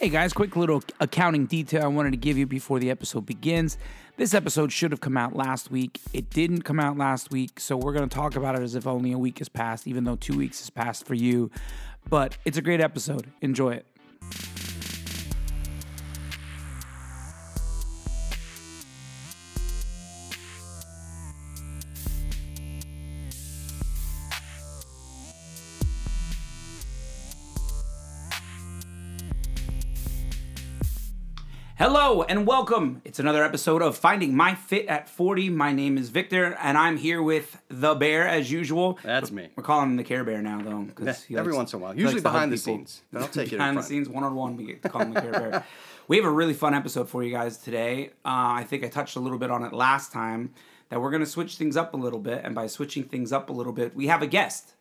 Hey guys, quick little accounting detail I wanted to give you before the episode begins. This episode should have come out last week. It didn't come out last week, so we're going to talk about it as if only a week has passed, even though two weeks has passed for you. But it's a great episode. Enjoy it. Hello and welcome. It's another episode of Finding My Fit at 40. My name is Victor and I'm here with the bear as usual. That's me. We're calling him the Care Bear now though. 'cause Yeah, every once in a while. Usually likes to hug behind the people. scenes. I'll take it Behind the scenes, one on one, we get to call him the Care Bear. We have a really fun episode for you guys today. Uh, I think I touched a little bit on it last time that we're going to switch things up a little bit. And by switching things up a little bit, we have a guest.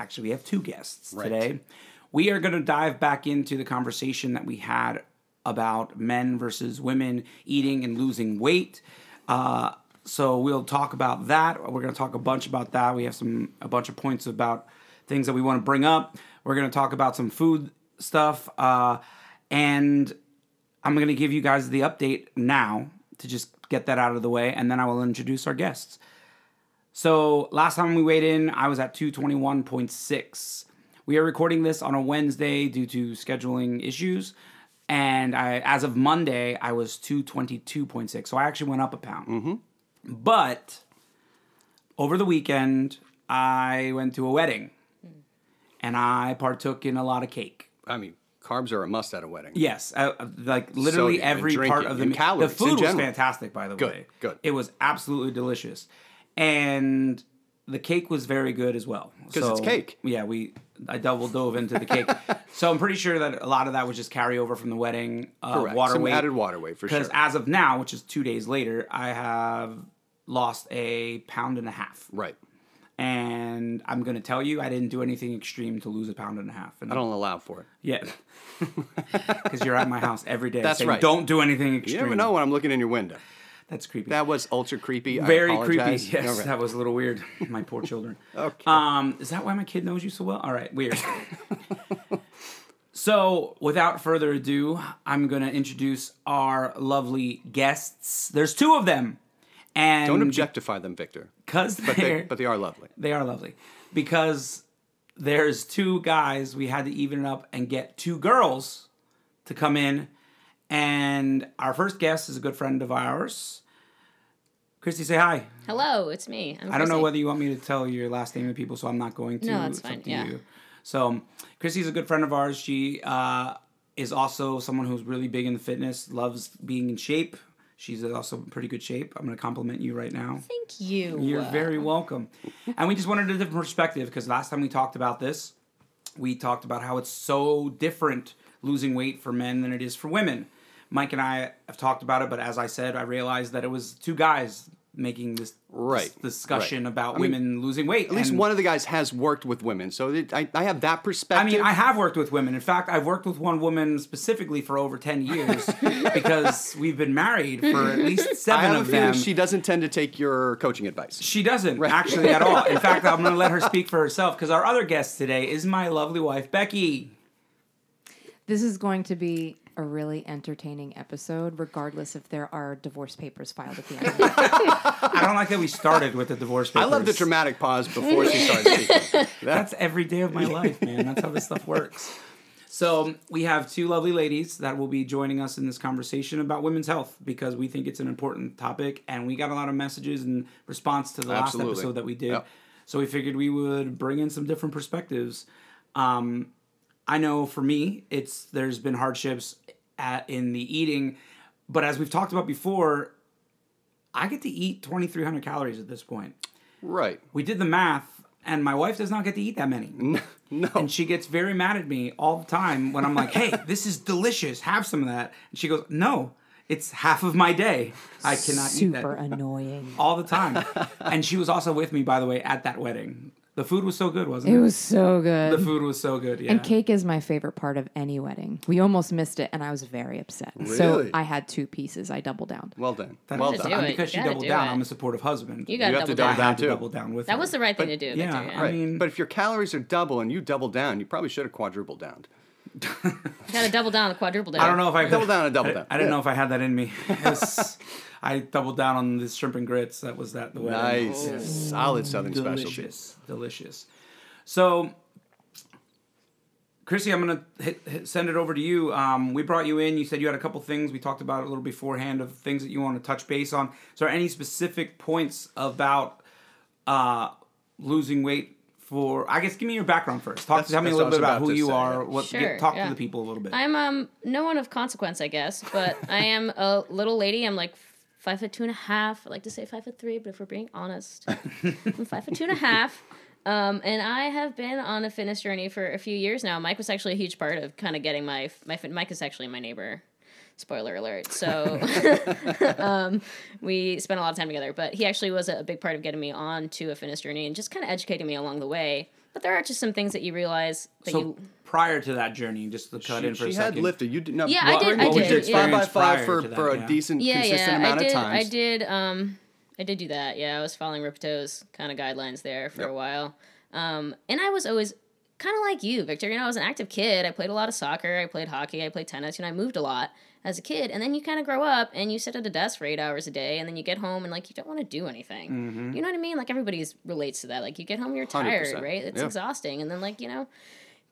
Actually, we have two guests Right. today. We are going to dive back into the conversation that we had about men versus women eating and losing weight. Uh, so we'll talk about that. We're going to talk a bunch about that. We have some a bunch of points about things that we want to bring up. We're going to talk about some food stuff, uh, and I'm going to give you guys the update now to just get that out of the way, and then I will introduce our guests. So last time we weighed in, I was at 221.6. We are recording this on a Wednesday due to scheduling issues. And I, as of Monday, I was 222.6. So I actually went up a pound. But over the weekend, I went to a wedding and I partook in a lot of cake. I mean, carbs are a must at a wedding. Yes, uh, like literally Sodium every part of the calories The food was general. fantastic, by the Good, way. good. It was absolutely delicious, and the cake was very good as well. 'Cause it's cake. Yeah, we I double dove into the cake, so I'm pretty sure that a lot of that was just carryover from the wedding. Uh, Correct. Water Some weight. added water weight for sure. Because as of now, which is two days later, I have lost a pound and a half, right. and I'm gonna tell you, I didn't do anything extreme to lose a pound and a half. And I don't allow for it. yeah. Because you're at my house every day. That's saying, right. Don't do anything extreme. You never know when I'm looking in your window. That's creepy. That was ultra creepy. Very creepy. Yes, right. that was a little weird. My poor children. Okay. Um, is that why my kid knows you so well? All right, weird. so, without further ado, I'm going to introduce our lovely guests. There's two of them. And Don't objectify them, Victor. because But they, but they are lovely. They are lovely. Because there's two guys, we had to even it up and get two girls to come in. And our first guest is a good friend of ours. Christy, say hi. Hello, it's me. I'm I don't know whether you want me to tell your last name to people, so I'm not going to. No, that's fine, yeah. you. So, Christy's a good friend of ours. She uh, is also someone who's really big in the fitness, loves being in shape. She's also in pretty good shape. I'm going to compliment you right now. Thank you. You're very welcome. and we just wanted a different perspective because last time we talked about this, we talked about how it's so different losing weight for men than it is for women. Mike and I have talked about it, but as I said, I realized that it was two guys making this, Right, this discussion right. about I mean, women losing weight. At least one of the guys has worked with women, so it, I, I have that perspective. I mean, I have worked with women. In fact, I've worked with one woman specifically for over 10 years because we've been married for at least I seven have a of feeling them. she doesn't tend to take your coaching advice. She doesn't actually at all. In fact, I'm going to let her speak for herself because our other guest today is my lovely wife, Becky. This is going to be a really entertaining episode, regardless if there are divorce papers filed at the end. I don't like that we started with the divorce papers. I love the dramatic pause before she starts speaking. That's every day of my life, man. That's how this stuff works. So we have two lovely ladies that will be joining us in this conversation about women's health because we think it's an important topic, and we got a lot of messages in response to the last Absolutely. episode that we did. Yep. So we figured we would bring in some different perspectives. Um, I know for me, it's there's been hardships at, in the eating, but as we've talked about before, I get to eat 2,300 calories at this point. Right. We did the math, and my wife does not get to eat that many. No. And she gets very mad at me all the time when I'm like, hey, this is delicious. Have some of that. And she goes, no, it's half of my day. I cannot eat Super annoying. all the time. and she was also with me, by the way, at that wedding. The food was so good, wasn't it? It was so good. the food was so good. Yeah. And cake is my favorite part of any wedding. We almost missed it, and I was very upset. Really? So I had two pieces. I doubled down. Well done. That- well done. do because she You gotta doubled do down, it. I'm a supportive husband. You got You to have to double I double down. down to too. double down with That her. was the right thing to do. yeah, Victor, I yeah. Right. mean- but if your calories are double and you double down, you probably should have quadrupled down. Got to double down on the quadruple down. I don't know if I Double down and double down. I didn't Yeah. know if I had that in me. Was- I doubled down on the shrimp and grits. That was that the way. Nice. Solid Southern special. delicious, delicious. So, Chrissy, I'm gonna hit, hit, send it over to you. Um, we brought you in. You said you had a couple things we talked about a little beforehand of things that you want to touch base on. So, are any specific points about uh, losing weight? For I guess, give me your background first. Talk, That's- tell me a little bit about about who you say. are. What Sure, get, talk yeah. to the people a little bit. I'm um no one of consequence, I guess, but I am a little lady. I'm like five foot two and a half. I like to say five foot three, but if we're being honest, I'm five foot two and a half. Um, and I have been on a fitness journey for a few years now. Mike was actually a huge part of kind of getting my my Mike is actually my neighbor. Spoiler alert. So um, we spent a lot of time together, but he actually was a big part of getting me on to a fitness journey and just kind of educating me along the way. But there are just some things that you realize that so you prior to that journey, just to cut She, in for she a had lifted. You did no, Yeah, I what- did- I what was did, your yeah. Five by five for, that, for a yeah. decent, yeah, consistent yeah, amount I did. of times. I did. Um, I did do that. Yeah, I was following Rippetoe's kind of guidelines there for Yep. a while. Um, and I was always kind of like you, Victor. You know, I was an active kid. I played a lot of soccer. I played hockey. I played tennis. You know, I moved a lot as a kid. And then you kind of grow up and you sit at a desk for eight hours a day, and then you get home and like you don't want to do anything. Mm-hmm. You know what I mean? Like everybody's relates to that. Like you get home, you're tired, 100%. right? It's Yeah. exhausting. And then like you know,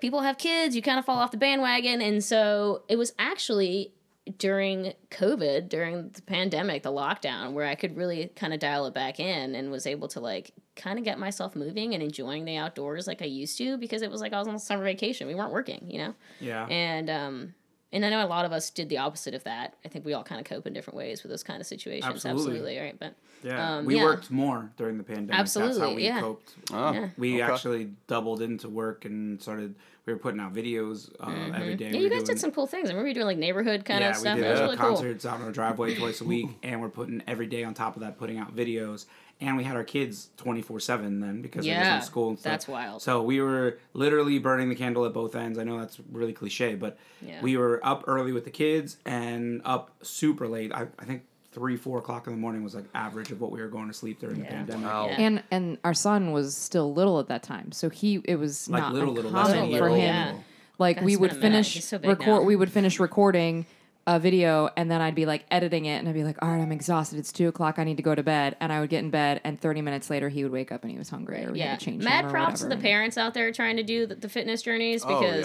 people have kids. You kind of fall off the bandwagon, and so it was actually during COVID, during the pandemic, the lockdown, where I could really kind of dial it back in and was able to like kind of get myself moving and enjoying the outdoors like I used to because it was like I was on summer vacation. We weren't working, you know? Yeah. And um and I know a lot of us did the opposite of that. I think we all kind of cope in different ways with those kind of situations. Absolutely. right? But Yeah, Um, we yeah. worked more during the pandemic. That's how Absolutely, we yeah. coped. Oh, Yeah. We okay. actually doubled into work and started. We were putting out videos uh, every day. Mm-hmm. yeah, We you guys doing- did some cool things. I remember you doing like neighborhood kind yeah, of stuff. Yeah, we did was uh, really cool. concerts out on our driveway twice a week, and we're putting every day on top of that, putting out videos. And we had our kids twenty four seven then because they Yeah, was in school and stuff. that's wild. So we were literally burning the candle at both ends. I know that's really cliche, but Yeah. we were up early with the kids and up super late. I, I think three, four o'clock in the morning was like average of what we were going to sleep during the pandemic. Wow. Yeah. And and our son was still little at that time, so he it was Like not little, little, less uncommon a year for him. Yeah. Like God, we would been a minute. finish so record. now. We would finish recording a video, and then I'd be like editing it, and I'd be like, "All right, I'm exhausted. It's two o'clock. I need to go to bed." And I would get in bed, and 30 minutes later, he would wake up and he was hungry, or we yeah. had to change Mad him or props to the parents out there trying to do the, the fitness journeys Oh, because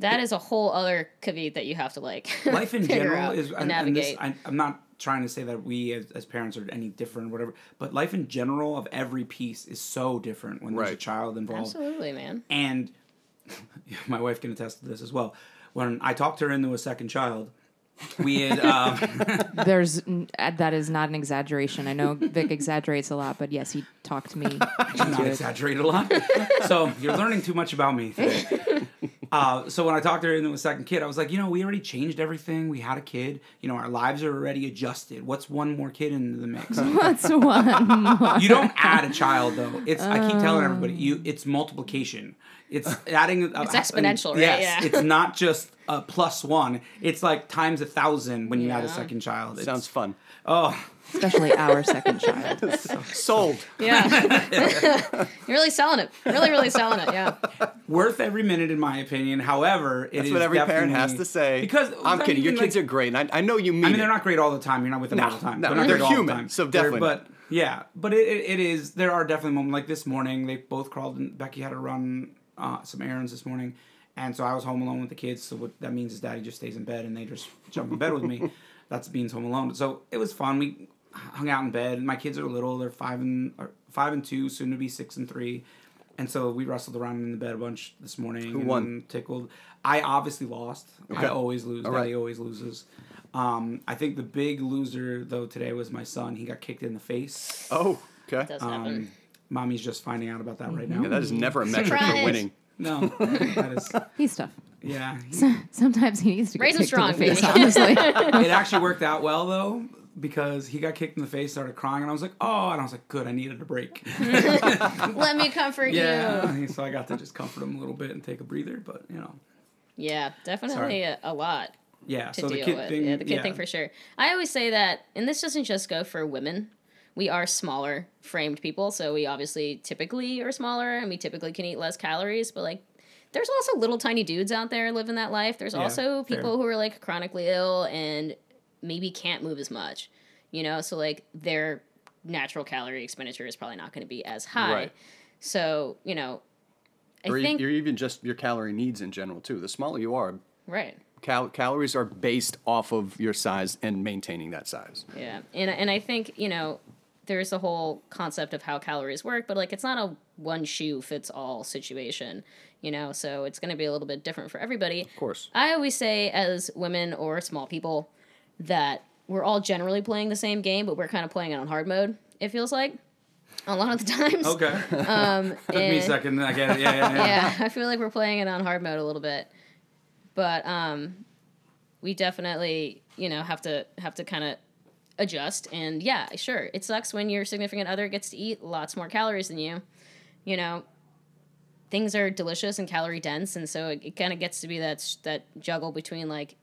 yeah. that is a whole other caveat that you have to like life in general is and and, and this, navigate. I, I'm not trying to say that we as, as parents are any different or whatever, but life in general of every piece is so different when there's a child involved. Absolutely, man. And my wife can attest to this as well. When I talked her into a second child, we had um, There's uh, that is not an exaggeration. I know Vic exaggerates a lot, but yes, he talked me. not into it. exaggerate a lot. so you're learning too much about me. Today. Uh, so when I talked to her into a second kid, I was like, you know, we already changed everything. We had a kid. You know, our lives are already adjusted. What's one more kid into the mix? What's one more? You don't add a child though. It's I keep telling everybody you it's multiplication. It's adding. It's exponential, right? Yes, Yeah. it's not just a plus one. It's like times a thousand when you add a second child. It's, Sounds fun. oh Especially our second child. Sold. Yeah. You're really selling it. Really, really selling it. Yeah. worth every minute in my opinion. However, it That's is what every parent has to say. Because I'm not kidding. Your kids like- are great, and I, I know you mean I mean, it. they're not great all the time. You're not with them No, all the time. no, they're not they're great all the human, time. so They're- definitely But yeah, but it, it, it is. There are definitely moments like this morning. They both crawled. And Becky had to run uh, some errands this morning, and so I was home alone with the kids. So what that means is Daddy just stays in bed, and they just jump in bed with me. That's means home alone. So it was fun. We hung out in bed. My kids are little. They're five and or five and two, soon to be six and three. And so we wrestled around in the bed a bunch this morning. Who won? Tickled. I obviously lost. Okay. I always lose. All Daddy right. always loses. Um, I think the big loser though today was my son. He got kicked in the face. Oh, okay. Does Um, mommy's just finding out about that right now. Yeah, that is never a metric Surprise. for winning. no, that is He's tough. yeah. he- Sometimes he needs to get Raise him kicked strong, in the face. Honestly, it actually worked out well though because he got kicked in the face, started crying, and I was like, oh, and I was like, good, I needed a break. Let me comfort you. yeah, so I got to just comfort him a little bit and take a breather, but you know, Yeah, definitely a, a lot yeah. to so the deal kid with. thing, yeah, the kid yeah. thing for sure. I always say that, and this doesn't just go for women. We are smaller framed people, so we obviously typically are smaller, and we typically can eat less calories. But like, there's also little tiny dudes out there living that life. There's also fair. people who are like chronically ill and maybe can't move as much, you know. So like their natural calorie expenditure is probably not going to be as high. Right. So you know, I or think you're even just your calorie needs in general too. The smaller you are, right. cal- calories are based off of your size and maintaining that size. Yeah, and and I think you know there's the whole concept of how calories work, but like it's not a one shoe fits all situation, you know. So it's going to be a little bit different for everybody. Of course. I always say as women or small people that we're all generally playing the same game, but we're kind of playing it on hard mode. It feels like a lot of the times. Okay. Um, Took me a and- second. I get it. Yeah, yeah, yeah. yeah, I feel like we're playing it on hard mode a little bit, but um, we definitely you know have to have to kind of adjust. And yeah, sure, it sucks when your significant other gets to eat lots more calories than you. You know, things are delicious and calorie dense, and so it, it kind of gets to be that that juggle between like,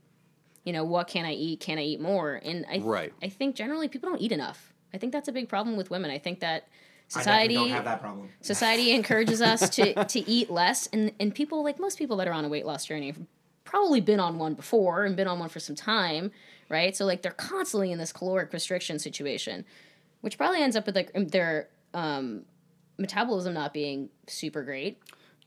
you know, what can I eat? Can I eat more? And I Right. I think generally people don't eat enough. I think that's a big problem with women. I think that society definitely don't have that problem. society encourages us to to eat less and and people like most people that are on a weight loss journey have probably been on one before and been on one for some time right so like they're constantly in this caloric restriction situation which probably ends up with like their um, metabolism not being super great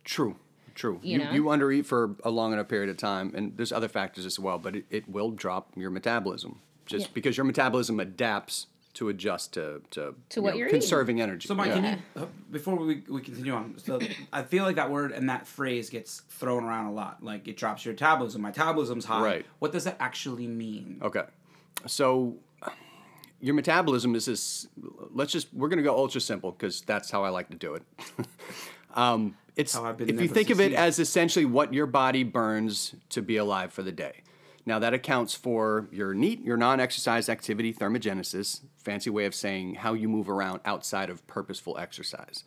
True. True. You You, know? you, undereat for a long enough period of time, and there's other factors as well, but it, it will drop your metabolism just Yeah. because your metabolism adapts to adjust to to, To you what know, you're eating. conserving energy. So, Mike, Yeah. can you, uh, before we, we continue on, so I feel like that word and that phrase gets thrown around a lot. Like it drops your metabolism. My metabolism's high. Right. What does that actually mean? Okay. So your metabolism is this let's just we're going to go ultra simple because that's how I like to do it. um, it's How I've been if you think of it as essentially what your body burns to be alive for the day. Now that accounts for your NEAT, your non-exercise activity thermogenesis, fancy way of saying how you move around outside of purposeful exercise.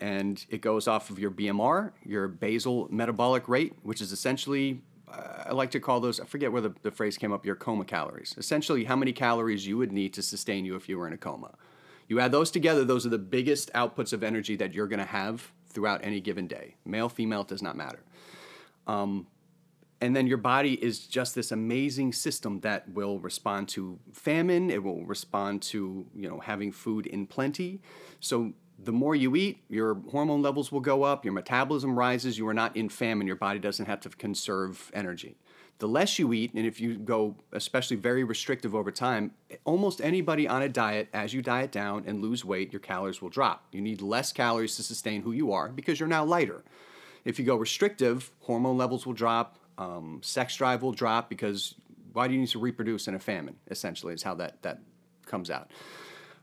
And it goes off of your BMR, your basal metabolic rate, which is essentially I like to call those, I forget where the, the phrase came up, your coma calories. Essentially, how many calories you would need to sustain you if you were in a coma. You add those together, those are the biggest outputs of energy that you're going to have throughout any given day. Male, female, does not matter. Um, and then your body is just this amazing system that will respond to famine, it will respond to, you know, having food in plenty. So the more you eat, your hormone levels will go up, your metabolism rises, you are not in famine, your body doesn't have to conserve energy. The less you eat, and if you go especially very restrictive over time, almost anybody on a diet, as you diet down and lose weight, your calories will drop. You need less calories to sustain who you are because you're now lighter. If you go restrictive, hormone levels will drop, um, sex drive will drop because why do you need to reproduce in a famine? Essentially, is how that that comes out.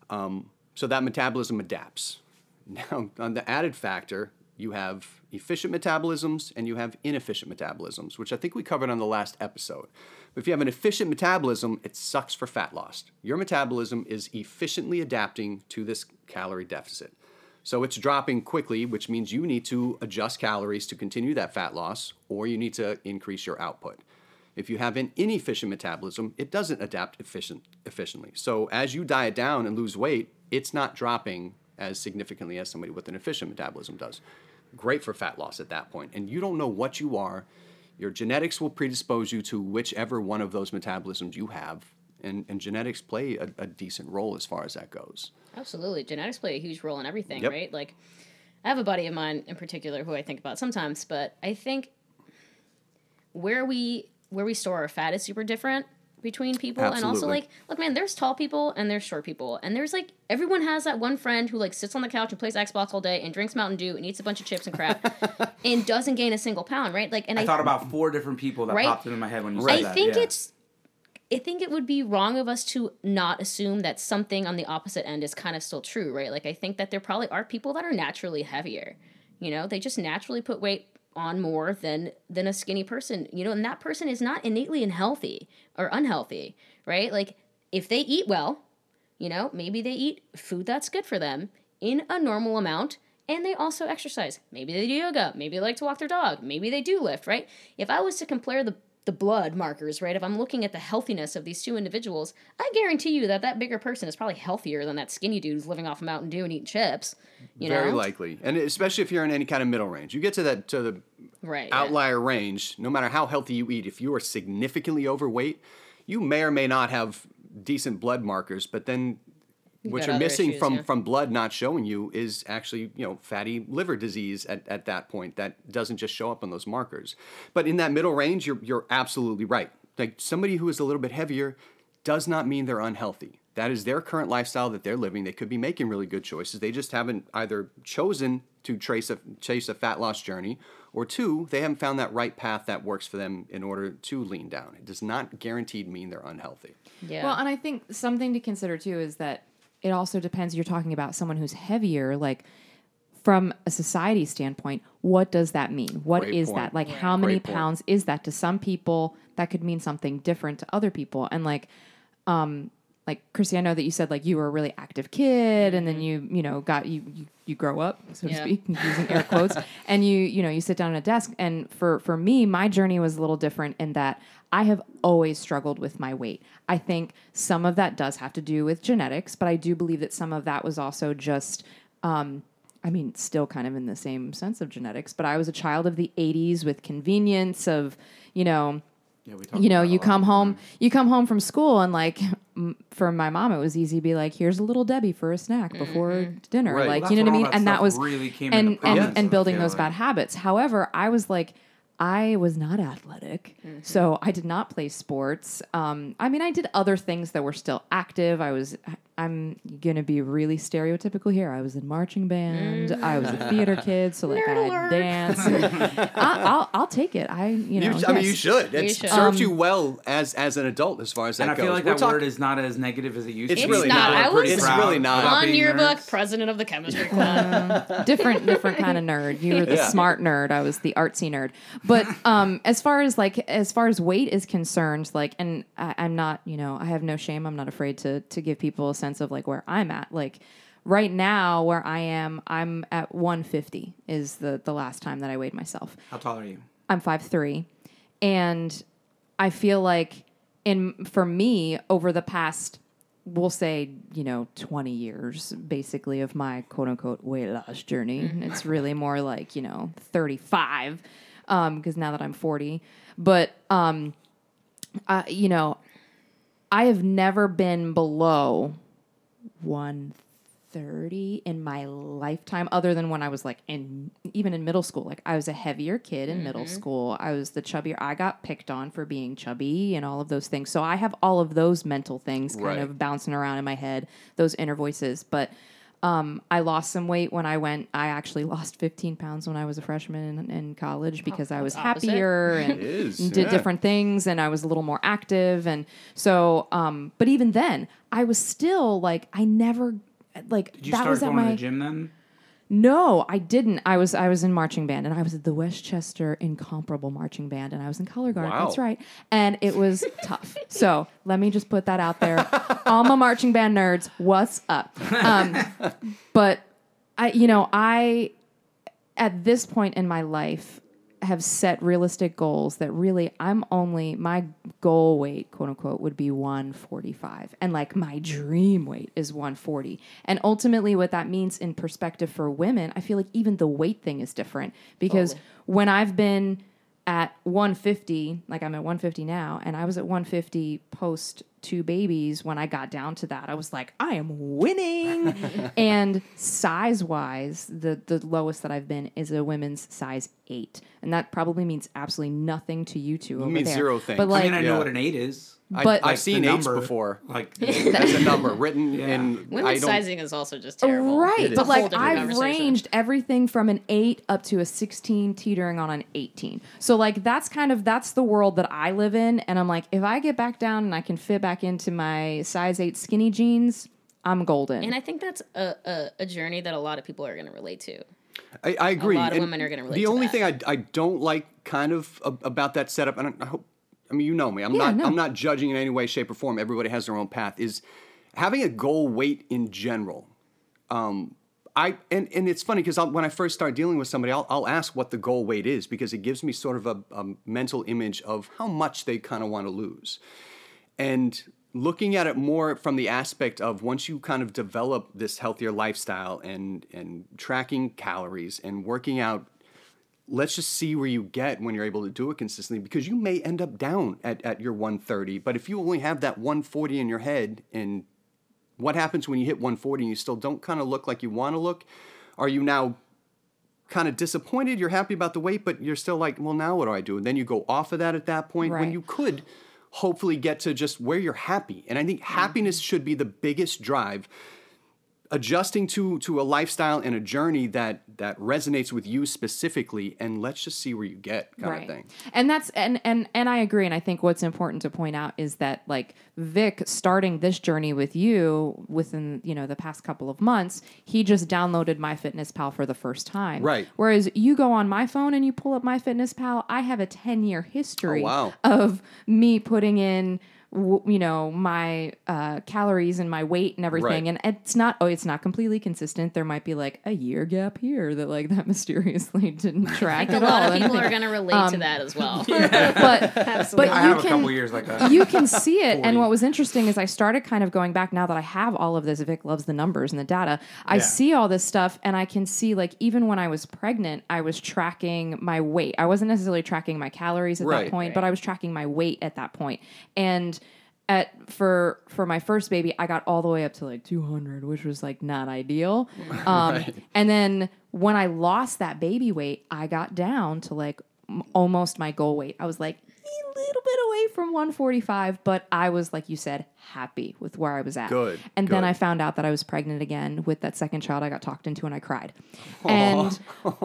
Um, so that metabolism adapts. Now, on the added factor, you have efficient metabolisms and you have inefficient metabolisms, which I think we covered on the last episode. But if you have an efficient metabolism, it sucks for fat loss. Your metabolism is efficiently adapting to this calorie deficit. So it's dropping quickly, which means you need to adjust calories to continue that fat loss, or you need to increase your output. If you have an inefficient metabolism, it doesn't adapt efficient, efficiently. So as you diet down and lose weight, it's not dropping as significantly as somebody with an efficient metabolism does. Great for fat loss at that point. And you don't know what you are. Your genetics will predispose you to whichever one of those metabolisms you have. And, and genetics play a, a decent role as far as that goes. Absolutely. Genetics play a huge role in everything, Yep. right? Like, I have a buddy of mine in particular who I think about sometimes, but I think where we where we store our fat is super different between people and also like look man there's tall people and there's short people and there's like everyone has that one friend who like sits on the couch and plays xbox all day and drinks mountain dew and eats a bunch of chips and crap and doesn't gain a single pound right like and i, I thought about four different people that Right? popped into my head when you I said that. i think yeah. it's I think it would be wrong of us to not assume that something on the opposite end is kind of still true, right? Like I think that there probably are people that are naturally heavier. You know, they just naturally put weight on more than than a skinny person. You know, and that person is not innately unhealthy or unhealthy, right? Like if they eat well, you know, maybe they eat food that's good for them in a normal amount and they also exercise. Maybe they do yoga, maybe they like to walk their dog, maybe they do lift, right? If I was to compare the the blood markers, right? If I'm looking at the healthiness of these two individuals, I guarantee you that that bigger person is probably healthier than that skinny dude who's living off of Mountain Dew and eating chips. You Very know, likely, and especially if you're in any kind of middle range, you get to that to the Right, yeah. outlier range, no matter how healthy you eat, if you are significantly overweight, you may or may not have decent blood markers, but then what you're missing issues, from yeah. from blood not showing you is actually you know fatty liver disease at, at that point that doesn't just show up on those markers. But in that middle range you're you're absolutely right. Like somebody who is a little bit heavier does not mean they're unhealthy. That is their current lifestyle that they're living. They could be making really good choices. They just haven't either chosen to trace a chase a fat loss journey or two they haven't found that right path that works for them in order to lean down. It does not guaranteed mean they're unhealthy. Yeah. Well, and I think something to consider too is that it also depends. You're talking about someone who's heavier, like from a society standpoint, what does that mean? What Great is point. that? Like, how many Great point. pounds is that to some people? That could mean something different to other people. And like, um, like Chrissy, I know that you said like you were a really active kid, and then you you know got you you, you grow up, so to speak, using air quotes, and you you know you sit down at a desk. And for for me, my journey was a little different in that I have always struggled with my weight. I think some of that does have to do with genetics, but I do believe that some of that was also just. Um, I mean, still kind of in the same sense of genetics, but I was a child of the 80s with convenience of, you know, Yeah, we you know, you come home, you come home from school, and like m- for my mom, it was easy to be like, "Here's a little Debbie for a snack before dinner," Right. like Well, you know what I mean. that And that was really came and and, prominence, and building feel those like. bad habits. However, I was like. I was not athletic, so I did not play sports. Um, I mean, I did other things that were still active. I was, I'm gonna be really stereotypical here. I was in marching band. I was a theater kid, so like Nerd I alert. dance. I, I'll, I'll take it. I, you know, You, I mean, you should. It should. serves you well as as an adult, as far as that And I goes. feel like We're that talking- word is not as negative as it used It's to. it's really not. not. I was It's really not. about on being yearbook, nerds. president of the chemistry club. different different kind of nerd. You were the Yeah. smart nerd. I was the artsy nerd. But um, as far as like as far as weight is concerned, like, and I, I'm not, you know, I have no shame. I'm not afraid to to give people a sense of like where I'm at. Like right now, where I am, I'm at 150 is the the last time that I weighed myself. How tall are you? I'm 5'3 and I feel like in for me over the past we'll say, you know, 20 years basically of my quote unquote weight loss journey. It's really more like, you know, 35 um because now that I'm 40, but um uh, you know, I have never been below 130 in my lifetime, other than when I was like in even in middle school. Like I was a heavier kid in middle mm-hmm. school. I was the chubbier. I got picked on for being chubby and all of those things. So I have all of those mental things kind Right. of bouncing around in my head, those inner voices. But um, I lost some weight when I went. I actually lost 15 pounds when I was a freshman in, in college because I was that's opposite. happier and It is, and did yeah. different things and I was a little more active and so um but even then I was still like I never like Did you that start was at going my to the gym then? No I didn't. I was I was in marching band and I was at the Westchester Incomparable Marching Band and I was in color guard. Wow. that's right. And it was tough. So let me just put that out there. All my marching band nerds what's up? Um but I you know I at this point in my life have set realistic goals that really I'm only my goal weight, quote unquote, would be 145. And like my dream weight is 140. And ultimately what that means in perspective for women, I feel like even the weight thing is different because Totally. when I've been at 150, like I'm at 150 now, and I was at 150 post two babies when I got down to that. I was like, I am winning. and size wise, the, the lowest that I've been is a women's size eight. And that probably means absolutely nothing to you two over means there. zero things. But like, I mean, I Yeah. know what an eight is. But- I, I've seen The eights number, before. Like That's a number written Yeah. in. I Women's don't. sizing is also just terrible. Right, It but like I've ranged everything from an eight up to a sixteen, teetering on an eighteen. So like that's kind of that's the world that I live in, and I'm like, if I get back down and I can fit back into my size eight skinny jeans, I'm golden. And I think that's a, a, a journey that a lot of people are going to relate to. I, I agree. A lot of And women are gonna relate to. The to only that. thing I, I don't like kind of ab- about that setup, and I hope, I mean, you know me. I'm Yeah, not. no. I'm not judging in any way, shape, or form. Everybody has their own path. Is having a goal weight in general. Um, I and, and it's funny because when I first start dealing with somebody, I'll, I'll ask what the goal weight is because it gives me sort of a, a mental image of how much they kind of want to lose and looking at it more from the aspect of once you kind of develop this healthier lifestyle and and tracking calories and working out let's just see where you get when you're able to do it consistently because you may end up down at, at your 130 but if you only have that 140 in your head and what happens when you hit 140 and you still don't kind of look like you want to look? Are you now kind of disappointed you're happy about the weight but you're still like well now what do i do? And then you go off of that at that point when you could hopefully get to just where you're happy and i think mm-hmm. happiness should be the biggest drive adjusting to to a lifestyle and a journey that that resonates with you specifically and let's just see where you get kind of thing And that's and and and I agree. And I think what's important to point out is that like Vic starting this journey with you within you know the past couple of months, he just downloaded MyFitnessPal for the first time. Right. Whereas you go on my phone and you pull up MyFitnessPal, I have a ten year history Oh, wow. of me putting in. W- You know my uh, calories and my weight and everything, Right. and it's not. Oh, it's not completely consistent. There might be like a year gap here that like that mysteriously didn't track A at lot all. of people And- are going to relate to that as well. but Absolutely. but I you have a can couple years like that. you can see it. 40. And what was interesting is I started kind of going back now that I have all of this. Vic loves the numbers and the data. I Yeah. see all this stuff, and I can see like even when I was pregnant, I was tracking my weight. I wasn't necessarily tracking my calories at Right. that point, but I was tracking my weight at that. And at for for my first baby, I got all the way up to like 200, which was like not ideal. Um, And then when I lost that baby weight, I got down to like m- almost my goal weight. I was like a little bit away from 145, but I was like you said, happy with where I was at. Good, And then. I found out that I was pregnant again with that second child. I got talked into and I cried. And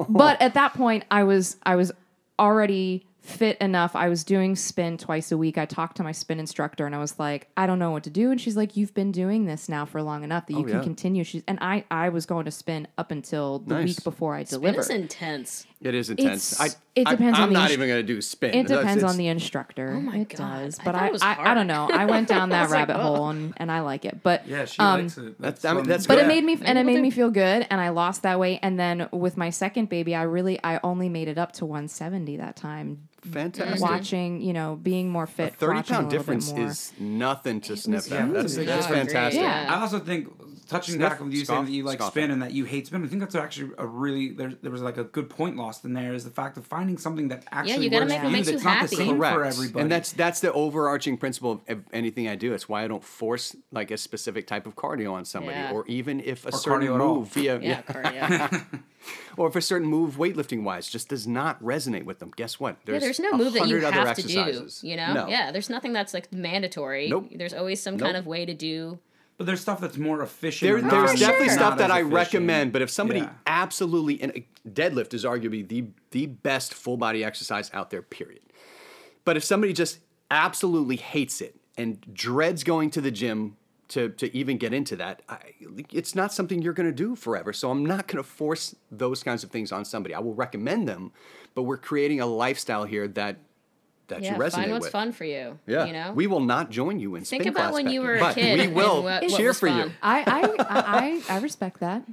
but at that point, I was I was already fit enough. I was doing spin twice a week. I talked to my spin instructor and I was like, I don't know what to do. And she's like, You've been doing this now for long enough that oh, you Oh, can yeah. continue. She's and I I was going to spin up until the Nice. week before I Spin delivered. is intense. It is intense It's- I, it depends I, on i'm the not ins- even going to do spin It depends it's- on the instructor. Oh my it God. does, but thought I I, I, don't know. I went down that was like, rabbit oh. hole and, and I like it. But Yeah, she um, likes it. That's- I mean, that's but good. it made me and it made me feel good and I lost that weight and then with my second baby I really I only made it up to 170 that time fantastic watching you know being more fit 30 watching a pound little difference is nothing to sniff Yeah, at that's that's, a that's good- fantastic Yeah. I also think touching Sniff, back with you scoff, saying that you like scoff spin at. and that you hate spin. I think that's actually a really there. There was like a good point lost in there is the fact of finding something that actually you gotta works make for you makes you that's not happy. the same Correct. for everybody. And that's that's the overarching principle of anything I do. It's why I don't force like a specific type of cardio on somebody, Yeah. or even if a Or certain cardio move via Yeah, cardio. or if a certain move weightlifting wise just does not resonate with them. Guess what? Yeah, there's no move that you 100 other have to do. exercises. You know? No. Yeah, there's nothing that's like mandatory. Nope. There's always some Nope. kind of way to do. But there's stuff that's more efficient. There, there's definitely not stuff that I efficient. recommend, but if somebody Yeah. absolutely and uh, deadlift is arguably the the best full body exercise out there, period. But if somebody just absolutely hates it and dreads going to the gym to to even get into that, I, it's not something you're going to do forever. So I'm not going to force those kinds of things on somebody. I will recommend them, but we're creating a lifestyle here that that Yeah, you resonate find what's with. fun for you. Yeah, You know? we will not join you in Think spin about class when you were a but kid we will what- what cheer was for you. I, I I I respect that.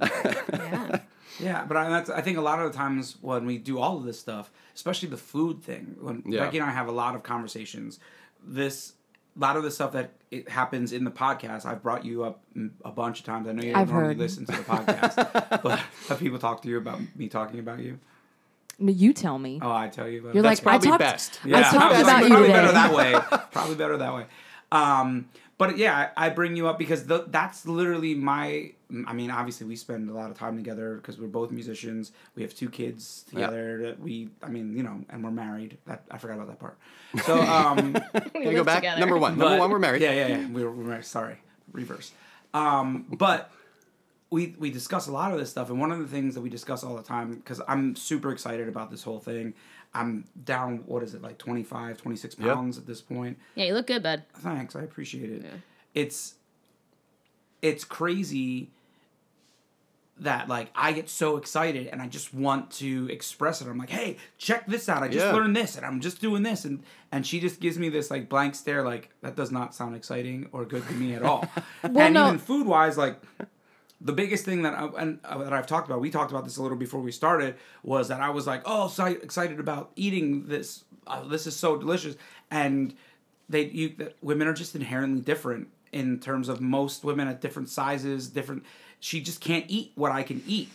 yeah. Yeah, but I, that's, I think a lot of the times when we do all of this stuff, especially the food thing, when Yeah. Becky and I have a lot of conversations, this a lot of the stuff that it happens in the podcast, I've brought you up a bunch of times. I know you don't I've normally heard. listen to the podcast, but have people talk to you about me talking about you? No, You tell me. Oh, I tell you about You're. That's like I probably talked. best. I talked That's about you probably today. better that way. Probably better that way. Um, but yeah, I, I bring you up because the, that's literally my. I mean, obviously, we spend a lot of time together because we're both musicians. We have two kids together. That we, I mean, you know, and we're married. That I forgot about that part. So, um, We Can you live go back? together. Number one. Number but- one, we're married. Yeah, yeah, yeah. We were, we're married. Sorry, reverse. Um, but we we discuss a lot of this stuff, and one of the things that we discuss all the time because I'm super excited about this whole thing. I'm down. What is it like 25, 26 Yeah. pounds at this point. Yeah, you look good, bud. Thanks, I appreciate it. Yeah. It's it's crazy that like I get so excited and I just want to express it. I'm like, hey, check this out. I just Yeah. learned this and I'm just doing this and and she just gives me this like blank stare like that does not sound exciting or good to me at all. and no- even food wise, like the biggest thing that I, and, uh, that I've talked about, we talked about this a little before we started, was that I was like, oh, so excited about eating this. Uh, this is so delicious, and they you that women are just inherently different in terms of most women at different sizes, different. She just can't eat what I can eat,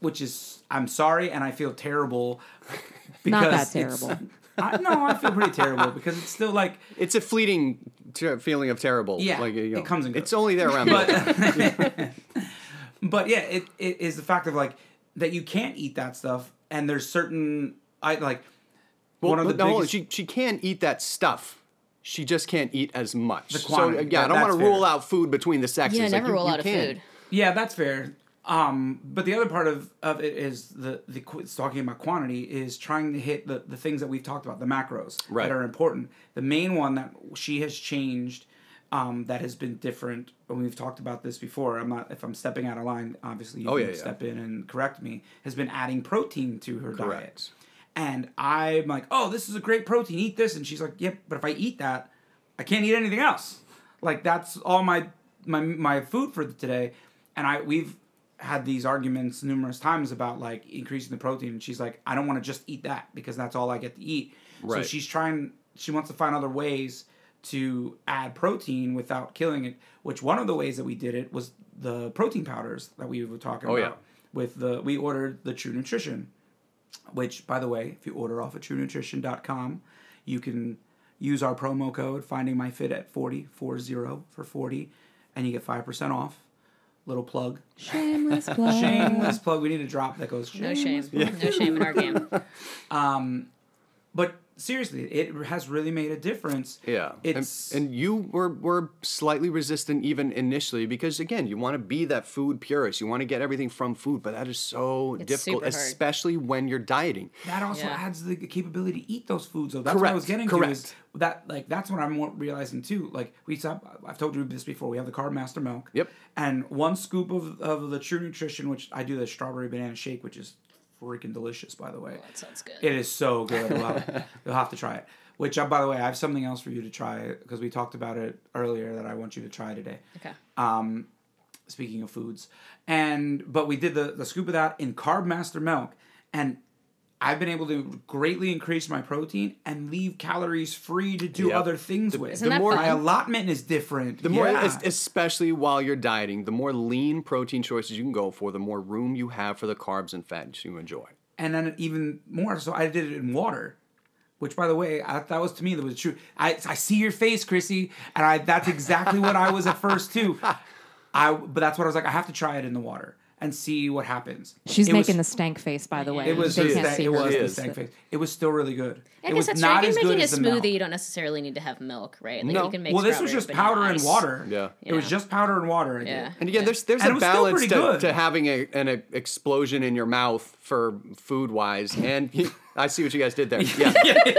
which is I'm sorry and I feel terrible. Not that because it's- terrible. I, no, I feel pretty terrible because it's still like It's a fleeting ter- feeling of terrible. Yeah, like, you know, it comes and goes. It's only there around. milk. but but yeah, it, it is the fact of like that you can't eat that stuff, and there's certain I like Well, one of the no, biggest. she she can eat that stuff. She just can't eat as much. The so quantity, yeah, I don't want to rule out food between the sexes. Yeah, Like, never you- roll you out of food. yeah, that's fair. Um, but the other part of, of it is the the it's talking about quantity is trying to hit the, the things that we've talked about the macros Right. that are important. The main one that she has changed um, that has been different, and we've talked about this before. I'm not if I'm stepping out of line. Obviously, you Oh, can yeah, yeah. step in and correct me. Has been adding protein to her diet. And I'm like, oh, this is a great protein. Eat this. And she's like, yep, but if I eat that, I can't eat anything else. Like that's all my my my food for today. And I we've had these arguments numerous times about like increasing the protein. And she's like, I don't want to just eat that because that's all I get to eat. So she's trying. She wants to find other ways to add protein without killing it. Which one of the ways that we did it was the protein powders that we were talking Oh, yeah. about. With the we ordered the True Nutrition which by the way if you order off of truenutrition.com you can use our promo code finding my fit at 40 40 for 40 and you get 5% off little plug Shameless plug. shameless plug we need a drop that goes No shame. shameless No shame in our game. Um, but seriously it has really made a difference Yeah, it's and, and you were were slightly resistant even initially because again, you want to be that food purist. You want to get everything from food, but that is so It's difficult, especially when you're dieting. that also Yeah. adds the capability to eat those foods though that's what i was Correct, getting to is correct. that like that's what i'm realizing too like we saw i've told you this before we have the carb master milk Yep. and one scoop of, of the true nutrition which i do the strawberry banana shake which is freaking delicious by the way That sounds good. it is so good you'll have, you'll have to try it which uh, by the way i have something else for you to try because we talked about it earlier that i want you to try today Okay. speaking of foods. And but we did the the scoop of that in Carb Master milk, and I've been able to greatly increase my protein and leave calories free to do Yep. other things with. Isn't that more- my allotment is different. The more, yeah. especially while you're dieting, the more lean protein choices you can go for, the more room you have for the carbs and fats you enjoy. and then even more. So I did it in water. Which, by the way, I, that was to me that was true. I, I see your face, Chrissy, and I that's exactly what I was at first too. I but that's what I was like. I have to try it in the water and see what happens. She's It making was, the stank face, by the way. It was they can't stank, see it was the stank face. It was still really good. I it guess was that's not true. as If you're good making a as the milk. smoothie, you don't necessarily need to have milk, right? Like No. you can make Well, this was just powder and ice. water. Yeah. It was just powder and water. I. Yeah. And again, there's there's And a balance to, to having a, an e- explosion in your mouth for food wise, and I see what you guys did there. Yeah.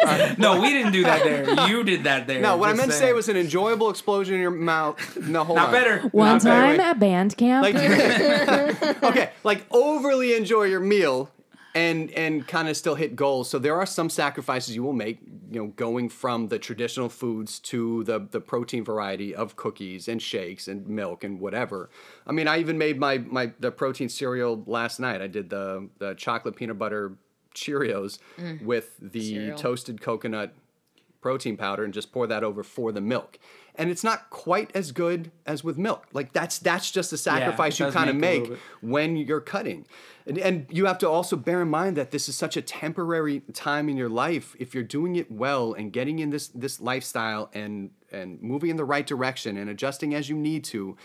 Uh, no, we didn't do that there. You did that there. No, what I Just meant to say was an enjoyable explosion in your mouth. No, hold not on. better. One Not better. time at band camp. Like, okay, like overly enjoy your meal and and kind of still hit goals. So there are some sacrifices you will make, you know, going from the traditional foods to the the protein variety of cookies and shakes and milk and whatever. I mean, I even made my my the protein cereal last night. I did the the chocolate peanut butter Cheerios mm. with the Cereal. toasted coconut protein powder and just pour that over for the milk. And it's not quite as good as with milk. Like that's that's just a sacrifice it you kind of make make when you're cutting. And, and you have to also bear in mind that this is such a temporary time in your life. If you're doing it well and getting in this this lifestyle and and moving in the right direction and adjusting as you need to,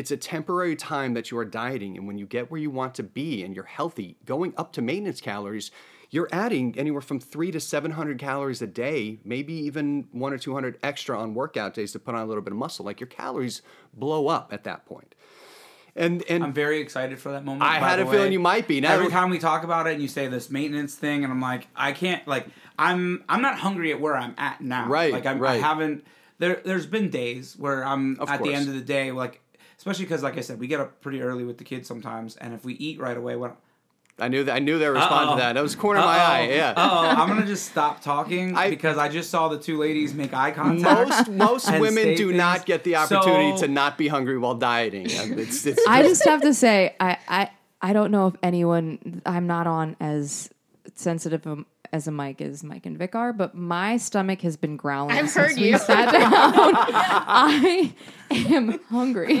it's a temporary time that you are dieting. And when you get where you want to be and you're healthy, going up to maintenance calories, you're adding anywhere from three to 700 calories a day, maybe even one or 200 extra on workout days to put on a little bit of muscle. Like your calories blow up at that point. And, and I'm very excited for that moment. I had a feeling you might be. Now- Every time we talk about it and you say this maintenance thing, and I'm like, I can't like I'm I'm not hungry at where I'm at now. Right, Like I'm, I haven't. There there's been days where I'm Of at the end of the day like. Especially because, like I said, we get up pretty early with the kids sometimes, and if we eat right away, what? I knew that I knew they would respond to that. That was corner of my eye. Yeah. Oh, I'm gonna just stop talking I- because I just saw the two ladies make eye contact. Most most and women say do things. not get the opportunity So- to not be hungry while dieting. It's, it's I just have to say, I, I, I don't know if anyone, I'm not on as sensitive as a mic as Mike and Vic are, but my stomach has been growling. I've since heard we you. Sat down. I am hungry.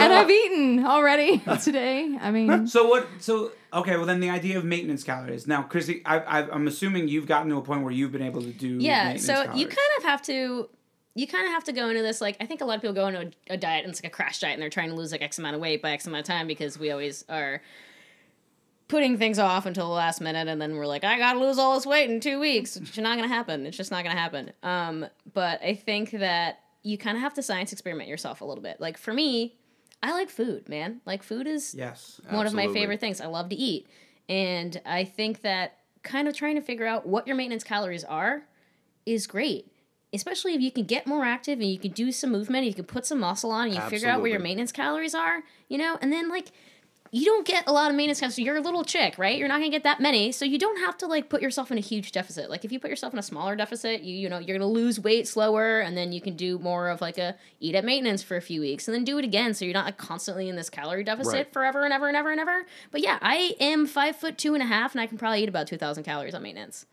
and I've eaten already today. I mean, So what? So okay. Well, then the idea of maintenance calories. Now, Chrissy, I, I, I'm assuming you've gotten to a point where you've been able to do. Yeah, maintenance so calories. you kind of have to you kind of have to go into this like I think a lot of people go into a, a diet and it's like a crash diet and they're trying to lose like X amount of weight by X amount of time because we always are putting things off until the last minute and then we're like I gotta lose all this weight in two weeks. It's not gonna happen. It's just not gonna happen. Um, but I think that you kind of have to science experiment yourself a little bit. Like for me, I like food, man. Like food is Yes. one of my favorite things. I love to eat. And I think that kind of trying to figure out what your maintenance calories are is great. Especially if you can get more active and you can do some movement, you can put some muscle on, and you figure out where your maintenance calories are, you know, and then like you don't get a lot of maintenance calories. So you're a little chick, right? You're not gonna get that many, so you don't have to like put yourself in a huge deficit. Like if you put yourself in a smaller deficit, you you know you're gonna lose weight slower, and then you can do more of like a eat at maintenance for a few weeks, and then do it again, so you're not like constantly in this calorie deficit Right. forever and ever and ever and ever. But yeah, I am five foot two and a half, and I can probably eat about two thousand calories on maintenance.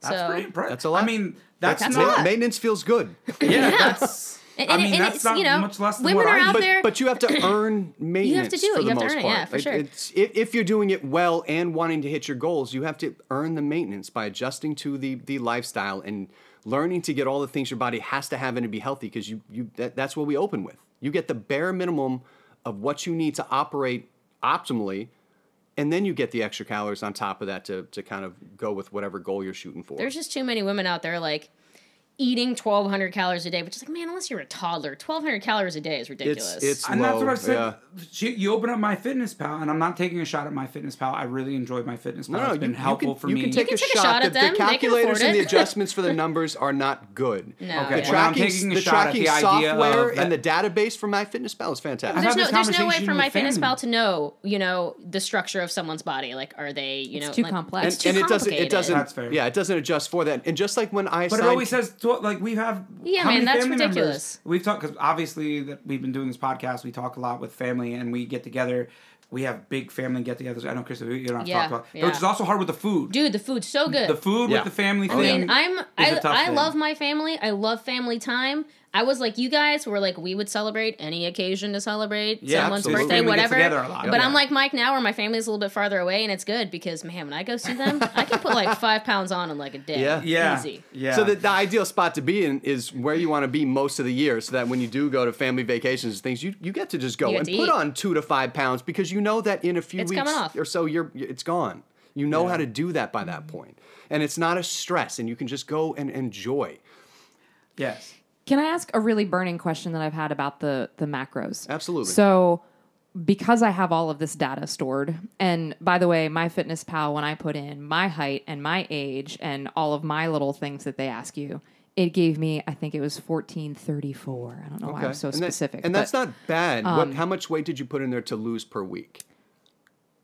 That's so pretty impressive. That's a lot. I mean, that's, That's not. lot. Maintenance feels good. Yeah, that's. And, I mean, and that's it's not you know much less than women what are I out but, there. but you have to earn maintenance you have to do it. for You the have to most earn it. part. Yeah, for sure. It's, if, if you're doing it well and wanting to hit your goals, you have to earn the maintenance by adjusting to the the lifestyle and learning to get all the things your body has to have and to be healthy. Because you you that, that's what we open with. You get the bare minimum of what you need to operate optimally. And then you get the extra calories on top of that to, to kind of go with whatever goal you're shooting for. There's just too many women out there like eating 1200 calories a day, which is like, man, unless you're a toddler, 1200 calories a day is ridiculous. it's it's And low. that's what I said. Yeah. She, you open up my fitness pal, and I'm not taking a shot at my fitness pal. I really enjoyed my fitness pal. No, no, it's been you, helpful you can, for you me. can take, can a, take a shot. shot the, at them. the They can calculators afford and the it. adjustments for the numbers are not good. No. Okay, The well, I'm tracking, taking a the shot at tracking the idea software of that- and the database for MyFitnessPal is fantastic. I've there's had no, this there's no way conversation for with my fitness family. pal to know, you know, the structure of someone's body. Like, are they, you know, too like, complex. It's too and it doesn't. It complicated. doesn't. That's fair. Yeah, it doesn't adjust for that. And just like when I But signed, it always says tw- like we have. Yeah, man, that's family members- ridiculous. We've talked because obviously that we've been doing this podcast. We talk a lot with family, and we get together. We have big family get-togethers. I know, Chris, we don't have to Yeah, talk about, yeah. which is also hard with the food. Dude, the food's so good. the food Yeah. with the family I thing. mean, I'm is I, a tough I thing. love my family. I love family time. I was like you guys were like we would celebrate any occasion to celebrate Yeah, someone's absolutely. birthday, Family whatever. together a lot. But Yeah. I'm like Mike now, where my family's a little bit farther away, and it's good because man, when I go see them, I can put like five pounds on in like a day. Yeah. yeah, easy. yeah. So the, the ideal spot to be in is where you want to be most of the year, so that when you do go to family vacations and things, you, you get to just go and put eat. on two to five pounds because you know that in a few It's weeks off. or so you're it's gone. You know Yeah. how to do that by that point, and it's not a stress, and you can just go and enjoy. yes. Can I ask a really burning question that I've had about the the macros? Absolutely. So, because I have all of this data stored, and by the way, my Fitness Pal, when I put in my height and my age and all of my little things that they ask you, it gave me, I think it was fourteen thirty four. I don't know why I'm so and that- specific, and that's but um, not bad. what, how much weight did you put in there to lose per week?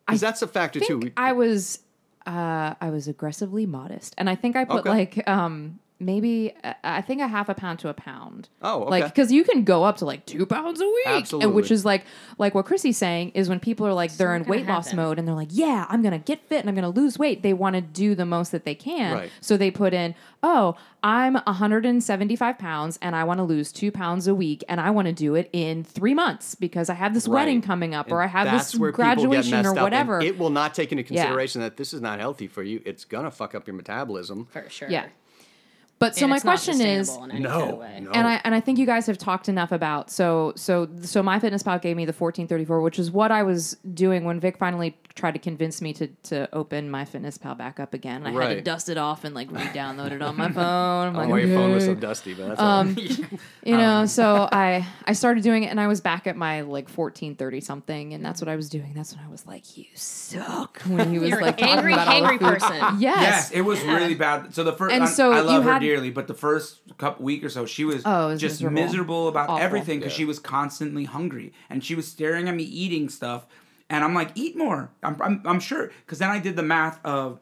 Because that's a factor too. I was, uh, I was aggressively modest, and I think I put Okay. like um maybe uh, I think a half a pound to a pound. Oh, Like because you can go up to like two pounds a week, and Absolutely. which is like like what Chrissy's saying is when people are like they're in gonna weight loss mode and they're like, yeah, I'm gonna get fit and I'm gonna lose weight. They want to do the most that they can, Right. so they put in, oh, I'm 175 pounds and I want to lose two pounds a week and I want to do it in three months because I have this Right. wedding coming up or I have that's this where people get graduation messed or up, and whatever. It will not take into consideration that this is not healthy for you. It's gonna fuck up your metabolism. for sure. Yeah. But so And my question is, in any No, kind of way. no. and I and I think you guys have talked enough about so so so my fitness pal gave me the 1434 which is what I was doing when Vic finally tried to convince me to to open my fitness pal back up again. I had to dust it off and like re-download it on my phone. I'm Oh, like, why your phone was so dusty, but that's Um, right. you know, so I I started doing it and I was back at my like 1430 something and that's what I was doing. That's when I was like, you suck when he was You're like an angry, about angry person. Yes. Yes, it was really bad. So the first, And I, so I love you her had- dearly, but the first couple week or so, she was, Oh, was just miserable. miserable, about Awful. everything because Yeah. she was constantly hungry and she was staring at me eating stuff, and I'm like, eat more. I'm, I'm, I'm sure because then I did the math of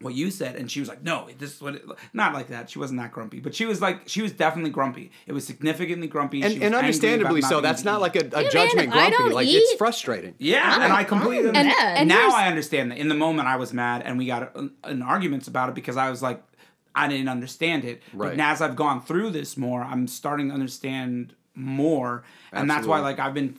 what you said, and she was like, no, this is what, it, not like that. She wasn't that grumpy, but she was like, she was definitely grumpy. It was significantly grumpy, She and, was and understandably so. That's not like a, a judgment I grumpy. don't Like it's frustrating. Yeah, and I completely I'm And now I understand that. In the moment, I was mad, and we got in, in arguments about it because I was like, I didn't understand it. Right. But now as I've gone through this more, I'm starting to understand more, and that's why like I've been.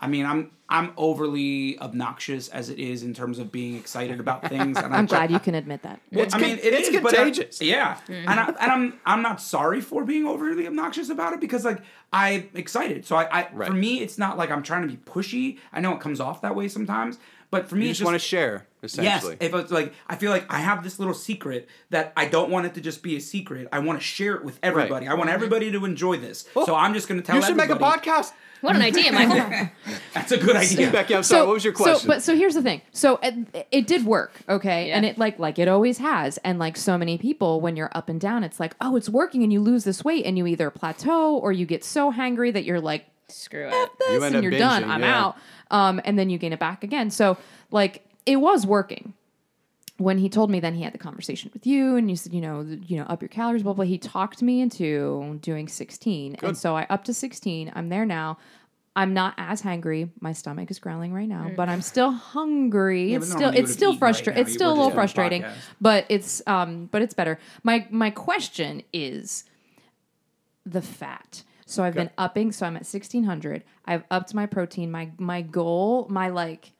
I mean, I'm I'm overly obnoxious as it is in terms of being excited about things. And I'm glad you can admit that. It's I mean, it it's is, but I- contagious. yeah, mm-hmm. and, I, and I'm I'm not sorry for being overly obnoxious about it because like I'm excited. So I, I Right. for me, it's not like I'm trying to be pushy. I know it comes off that way sometimes, but for me, You it's just want to share, essentially. Yes, if it's like I feel like I have this little secret that I don't want it to just be a secret. I want to share it with everybody. I want everybody to enjoy this. so I'm just going to tell you should make a podcast. What an idea, Michael. That's a good idea. Becky, I'm sorry. what was your question? So, but so here's the thing. So it, it did work, okay, Yeah. and it like like it always has, and like so many people, when you're up and down, it's like, oh, it's working, and you lose this weight, and you either plateau or you get so hangry that you're like, Screw it. this, You and you're done. I'm yeah. out. Um, and then you gain it back again. So like it was working. When he told me, then he had the conversation with you, and you said, you know, you know, up your calories, blah blah. He talked me into doing 16, and so I up to 16. I'm there now. I'm not as hangry. My stomach is growling right now, but I'm still hungry. Yeah, it's still it's still eaten right frustrating. it's still a little just doing a frustrating, podcast. but it's um but it's better. My my question is the fat. So I've been upping. So I'm at 1600. I've upped my protein. My my goal, my like,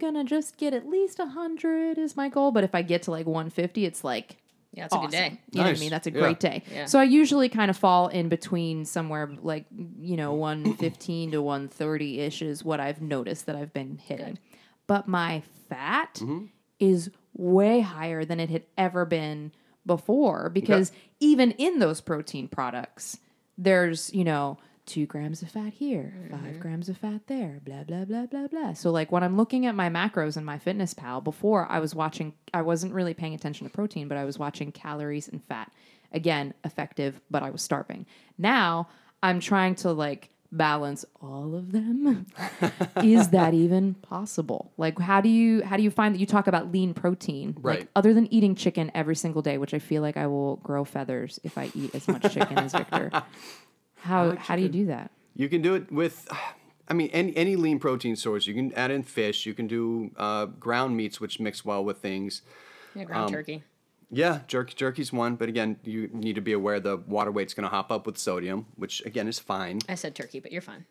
gonna just get at least a 100 is my goal. But if I get to like 150, it's like Yeah, it's a good day. You know what I mean? That's a Yeah. great day. Yeah. So I usually kind of fall in between somewhere like you know 115 to 130 ish is what I've noticed that I've been hitting. But my fat Mm-hmm. is way higher than it had ever been before because even in those protein products, there's you know. Two grams of fat here, five mm-hmm. grams of fat there, blah blah blah blah blah. So like when I'm looking at my macros in my Fitness Pal, before I was watching, I wasn't really paying attention to protein, but I was watching calories and fat. Again, effective, but I was starving. Now I'm trying to like balance all of them. Is that even possible? Like how do you how do you find that you talk about lean protein? Like Right. other than eating chicken every single day, which I feel like I will grow feathers if I eat as much chicken as Victor. How how do you do that? You can do it with, I mean, any, any lean protein source. You can add in fish. You can do uh, ground meats, which mix well with things. Yeah, ground Um, turkey. Yeah, jerky, jerky's one, but again, you need to be aware the water weight's going to hop up with sodium, which again is fine. I said turkey, but you're fine.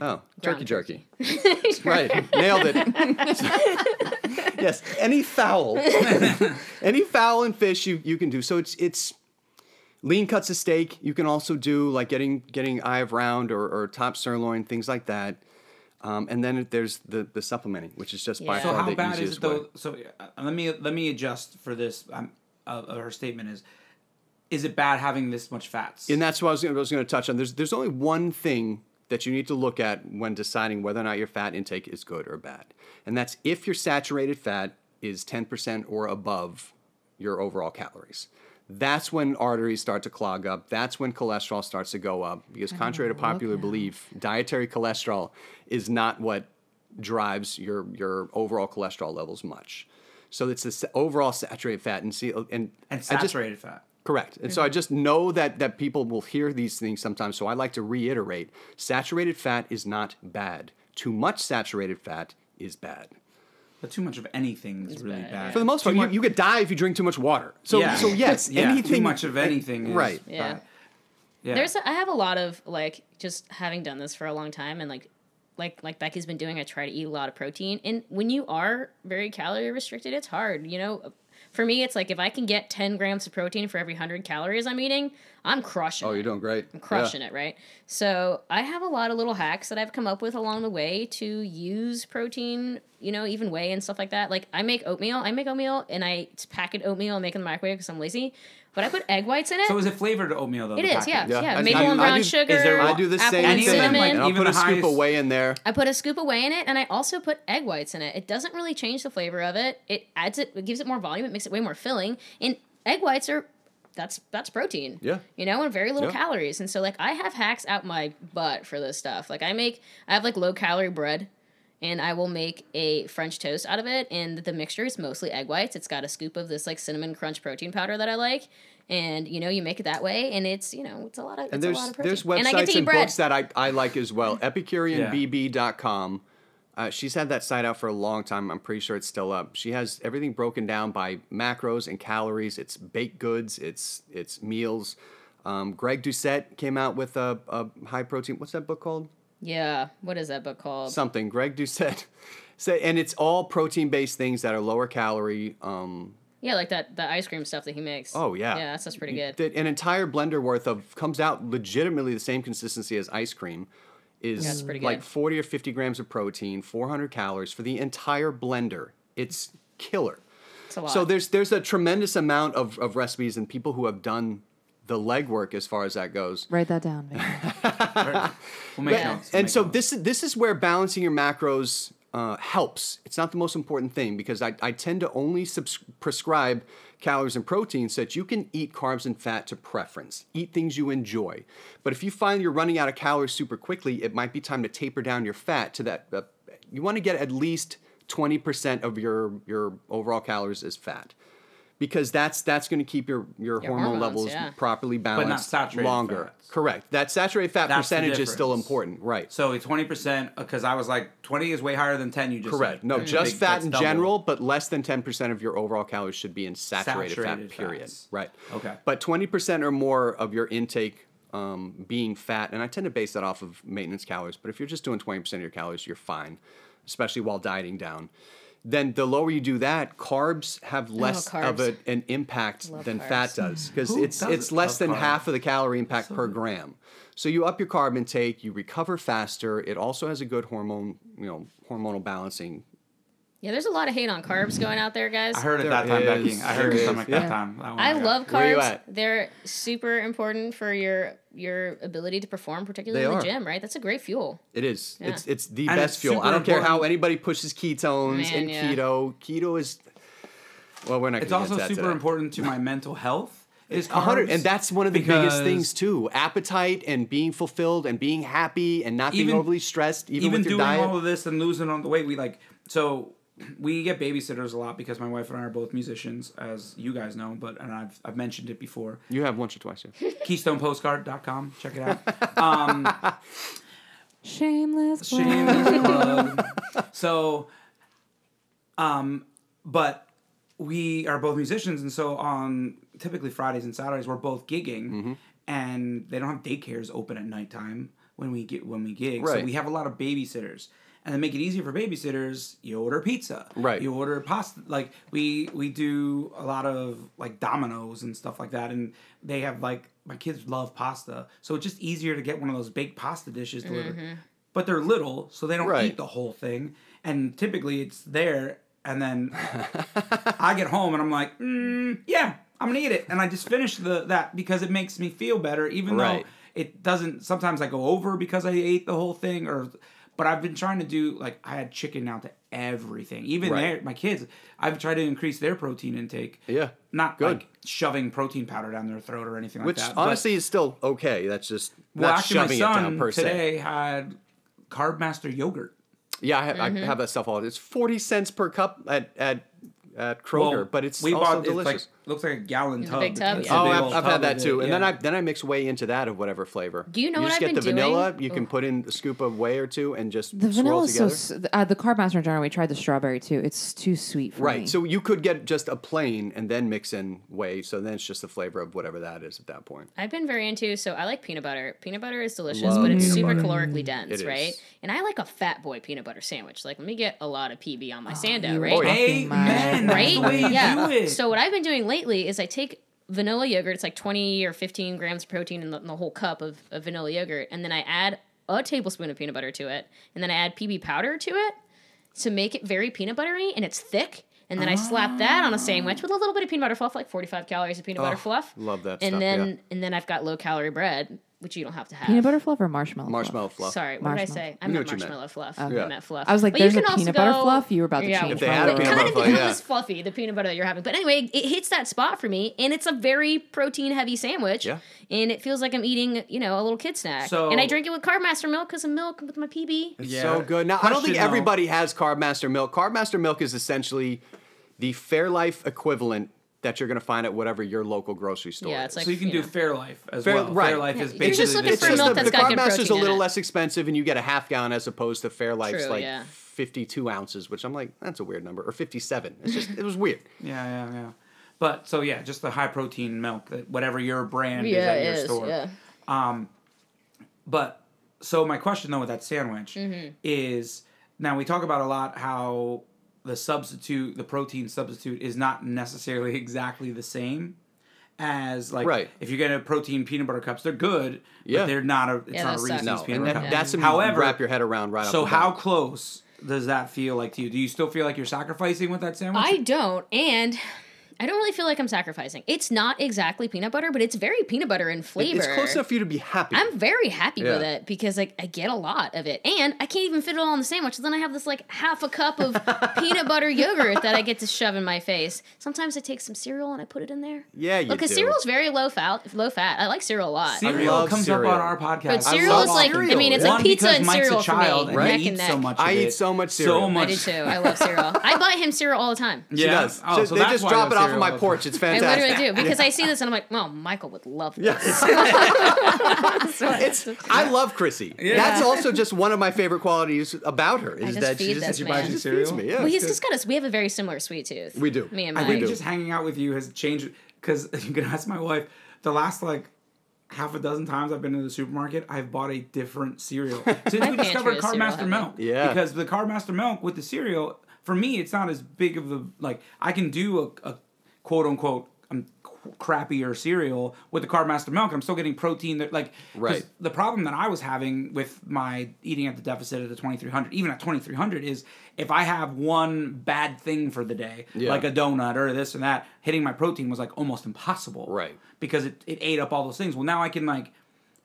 Oh, turkey Ground jerky. right, nailed it. yes, any fowl, any fowl and fish you, you can do. So it's it's lean cuts of steak. You can also do like getting getting eye of round or, or top sirloin, things like that. Um, and then there's the the supplementing, which is just by Yeah. So far how the bad is it though? way. So uh, let me let me adjust for this. Um, uh, her statement is: Is it bad having this much fats? And that's what I was gonna, I was going to touch on. There's there's only one thing that you need to look at when deciding whether or not your fat intake is good or bad, and that's if your saturated fat is 10% or above your overall calories. That's when arteries start to clog up. That's when cholesterol starts to go up. Because contrary to popular belief, dietary cholesterol is not what drives your your overall cholesterol levels much. So it's the overall saturated fat and see and and I just- saturated fat. Correct. And so I just know that that people will hear these things sometimes. So I like to reiterate: saturated fat is not bad. Too much saturated fat is bad. But too much of anything is really bad, bad. For the most part, you, you could die if you drink too much water. So yeah. so yes, yeah, anything too much of anything. Is right. Yeah. bad. Yeah. There's a, I have a lot of like just having done this for a long time and like like like Becky's been doing I try to eat a lot of protein and when you are very calorie restricted it's hard you know for me it's like if I can get 10 grams of protein for every 100 calories I'm eating I'm crushing Oh, it. you're doing great. I'm crushing it, right? So I have a lot of little hacks that I've come up with along the way to use protein, you know, even whey and stuff like that. Like I make oatmeal. I make oatmeal and I packet oatmeal and make it in the microwave because I'm lazy. But I put egg whites in it. so is it flavored oatmeal though? It is, yeah. Yeah, yeah. Maple I- and I brown do- sugar. is there- I do the apple same and thing. cinnamon. Like, and I'll put a the scoop highest- of whey in there. I put a scoop of whey in it, and I also put egg whites in it. It doesn't really change the flavor of it. It adds it. It gives it more volume. It makes it way more filling. And egg whites are that's that's protein. Yeah. You know, and very little Yeah. calories. And so like I have hacks out my butt for this stuff. Like I make I have like low calorie bread. And I will make a French toast out of it, and the mixture is mostly egg whites. It's got a scoop of this like cinnamon crunch protein powder that I like, and you know you make it that way, and it's you know it's a lot of And it's a there's lot of protein. there's and websites to and books that I, I like as well. EpicureanBB.com Uh, she's had that site out for a long time. I'm pretty sure it's still up. She has everything broken down by macros and calories. It's baked goods. It's it's meals. Um, Greg Doucette came out with a, a high protein. What's that book called? Yeah. What is that book called? Something. Greg Doucette. Say, and it's all protein based things that are lower calorie. Um, yeah, like that the ice cream stuff that he makes. oh yeah, Yeah, that's, that's pretty good. that- An entire blender worth of comes out legitimately the same consistency as ice cream. Is That's pretty like. 40 or 50 grams of protein, 400 calories for the entire blender. It's killer. It's a lot. So there's there's a tremendous amount of, of recipes and people who have done the legwork as far as that goes. Write that down. Maybe. We'll make Yeah. notes. we'll And make so notes. this is this is where balancing your macros uh, helps. It's not the most important thing because I, I tend to only subs- prescribe calories and protein so that you can eat carbs and fat to preference. Eat things you enjoy. But if you find you're running out of calories super quickly, it might be time to taper down your fat to that. Uh, you want to get at least 20% of your, your overall calories as fat. Because that's that's going to keep your, your, Your hormone hormones, levels yeah. properly balanced saturated longer. fats. Correct. That saturated fat That's percentage is still important, right? So twenty percent because I was like twenty is way higher than ten. You just Correct. said. No, That's just big- fat in double. general, but less than 10% of your overall calories should be in saturated, Saturated fat, period. fats. Right. Okay. But 20% or more of your intake um, being fat, and I tend to base that off of maintenance calories, but if you're just doing 20% of your calories, you're fine, especially while dieting down. Then the lower you do that, carbs have oh, less of Oh, carbs. a, an impact Love than carbs. fat does because it's doesn't it's less than carbs? half of the calorie impact per gram. So you up your carb intake, you recover faster. It also has a good hormone, you know, hormonal balancing yeah, there's a lot of hate on carbs going out there, guys. I heard it There that time, Becky. is. I heard There it is. stomach Yeah. that time. That one I got. love Where you carbs. at? They're super important for your your ability to perform, particularly They in the are. gym, right? That's a great fuel. It is. Yeah. It's it's the And best it's fuel. I don't care how anybody pushes ketones Man, and yeah. keto. Keto is well, we're not. It's also that super today. important to my mental health. Is hundred, carbs and that's one of the biggest things too. Appetite and being fulfilled and being happy and not being Even- overly stressed, even, Even with your doing diet. all of this and losing on the weight, we like so we get babysitters a lot because my wife and I are both musicians, as you guys know. But and I've I've mentioned it before. you have once or twice. Yeah. KeystonePostcard.com. Check it out. Um, Shameless. plug. Shameless plug. So, um, but we are both musicians, and so on typically Fridays and Saturdays we're both gigging, Mm-hmm. and they don't have daycares open at nighttime when we get when we gig. So we have a lot of babysitters. And then make it easier for babysitters, you order pizza. Right. You order pasta. Like we we do a lot of like Domino's and stuff like that, and they have like my kids love pasta, so it's just easier to get one of those baked pasta dishes delivered. But they're little, so they don't Right. eat the whole thing, and typically it's there, and then I get home and I'm like, mm, yeah, I'm gonna eat it, and I just finish the that because it makes me feel better, even Right. though it doesn't. Sometimes I go over because I ate the whole thing, or but I've been trying to do like I had chicken now to everything, even Right. their my kids. I've tried to increase their protein intake. Yeah. Not Good. like shoving protein powder down their throat or anything Which like that. but- honestly is still okay. That's just well, not actually, my shoving it down son per se. today had Carb Master yogurt. Yeah, I, Mm-hmm. I have that stuff all. It's forty cents per cup at at, at Kroger, Well, but it's we also bought delicious. It's like looks like a gallon It's a tub. big tub, It's yeah. a Oh, big I've, I've tub had that too, it, and then. I then I mix whey into that of whatever flavor. Do you know you what just I've get the been vanilla. doing? You can Oh. put in a scoop of whey or two and just The swirl vanilla is so uh, the carb master in general. We tried the strawberry too. It's too sweet for me. Right. So you could get just a plain and then mix in whey. So then it's just the flavor of whatever that is at that point. I've been very into so I like peanut butter. Peanut butter is delicious, Love but it's super butter. calorically dense, It is. right? And I like a fat boy peanut butter sandwich. Like let me get a lot of PB on my sando, right? Oh. Amen. Right? the way you yeah. So what I've been doing lately is I take vanilla yogurt. It's like twenty or fifteen grams of protein in the, in the whole cup of, of vanilla yogurt, and then I add a tablespoon of peanut butter to it, and then I add PB powder to it to make it very peanut buttery, and it's thick. And then I slap that on a sandwich with a little bit of peanut butter fluff, like forty-five calories of peanut butter Oh, fluff. love that And stuff, then yeah. and then I've got low-calorie bread, which you don't have to have. Peanut butter fluff or marshmallow? Marshmallow fluff. Sorry, what did I say? I We know meant what you meant. marshmallow fluff. Yeah. I meant fluff. I was like, But you there's a can also peanut butter go- fluff? You were about to Yeah, change If they my had a it peanut kind of butter fluff, becomes yeah. fluffy, the peanut butter that you're having. But anyway, it hits that spot for me, and it's a very protein heavy sandwich. Yeah. And it feels like I'm eating, you know, a little kid snack. So- and I drink it with Carb Master milk because of milk with my PB. It's Yeah. so good. Now I don't think Question, though. everybody has Carb Master milk. Carb Master milk is essentially the Fairlife equivalent that you're going to find at whatever your local grocery store Yeah, it's like so you can do know. Fairlife as Fair- well. right. Fairlife Yeah, is you're basically just looking the for same. milk that's the got Carb good Master's a little less expensive, and you get a half gallon as opposed to Fairlife's True, like yeah. 52 ounces, which I'm like, that's a weird number, or 57. It's just, it was weird. Yeah, yeah, yeah. But so yeah, just the high protein milk, that whatever your brand is at it your is. store. Yeah. But so my question though with that sandwich Mm-hmm. is now we talk about a lot how the substitute, the protein substitute, is not necessarily exactly the same as like Right. if you get a protein peanut butter cups, they're good, Yeah. but they're not a it's Yeah, not a those suck. Reese's No, peanut and butter that, cup. that's something However, you wrap your head around right so off the how bat. close does that feel like to you? Do you still feel like you're sacrificing with that sandwich? I don't, and I don't really feel like I'm sacrificing. It's not exactly peanut butter, but it's very peanut butter in flavor. It's close enough for you to be happy. I'm very happy with it because like I get a lot of it, and I can't even fit it all on the sandwich. So then I have this like half a cup of peanut butter yogurt that I get to shove in my face. Sometimes I take some cereal and I put it in there. yeah, you Because cereal's very low fat. Low fat. I like cereal a lot. Cereal comes cereal. up on our podcast. But cereal is like cereal. I mean it's One, like pizza and Mike's cereal a child for me, and Right. neck he and neck. so much. I of eat so much cereal. I much. I do too. I love cereal. I buy him cereal all the time. She Yeah. does. Oh, So so they that's just why drop it off cereal of my porch. It's fantastic. I fantastic. literally do because I see this and I'm like, well, Michael would love this. It's I love Chrissy. That's also just one of my favorite qualities about her is just that she feed just, this she man. just Cereal? feeds me. Yeah, Well, he's it's just got us. We have a very similar sweet tooth. We do. Me and I Mike. think just hanging out with you has changed because you can ask my wife. The last like half a dozen times I've been to the supermarket, I've bought a different cereal since we discovered is Carb Master. Milk. Yeah. because the Carb Master Milk with the cereal for me, it's not as big of the like I can do a, a quote unquote um, crappier cereal with the Carb Master Milk. I'm still getting protein that like Right. The problem that I was having with my eating at the deficit at the 2300, even at 2300, is if I have one bad thing for the day, Yeah. like a donut or this and that, hitting my protein was like almost impossible. Right. Because it, it ate up all those things. Well, now I can like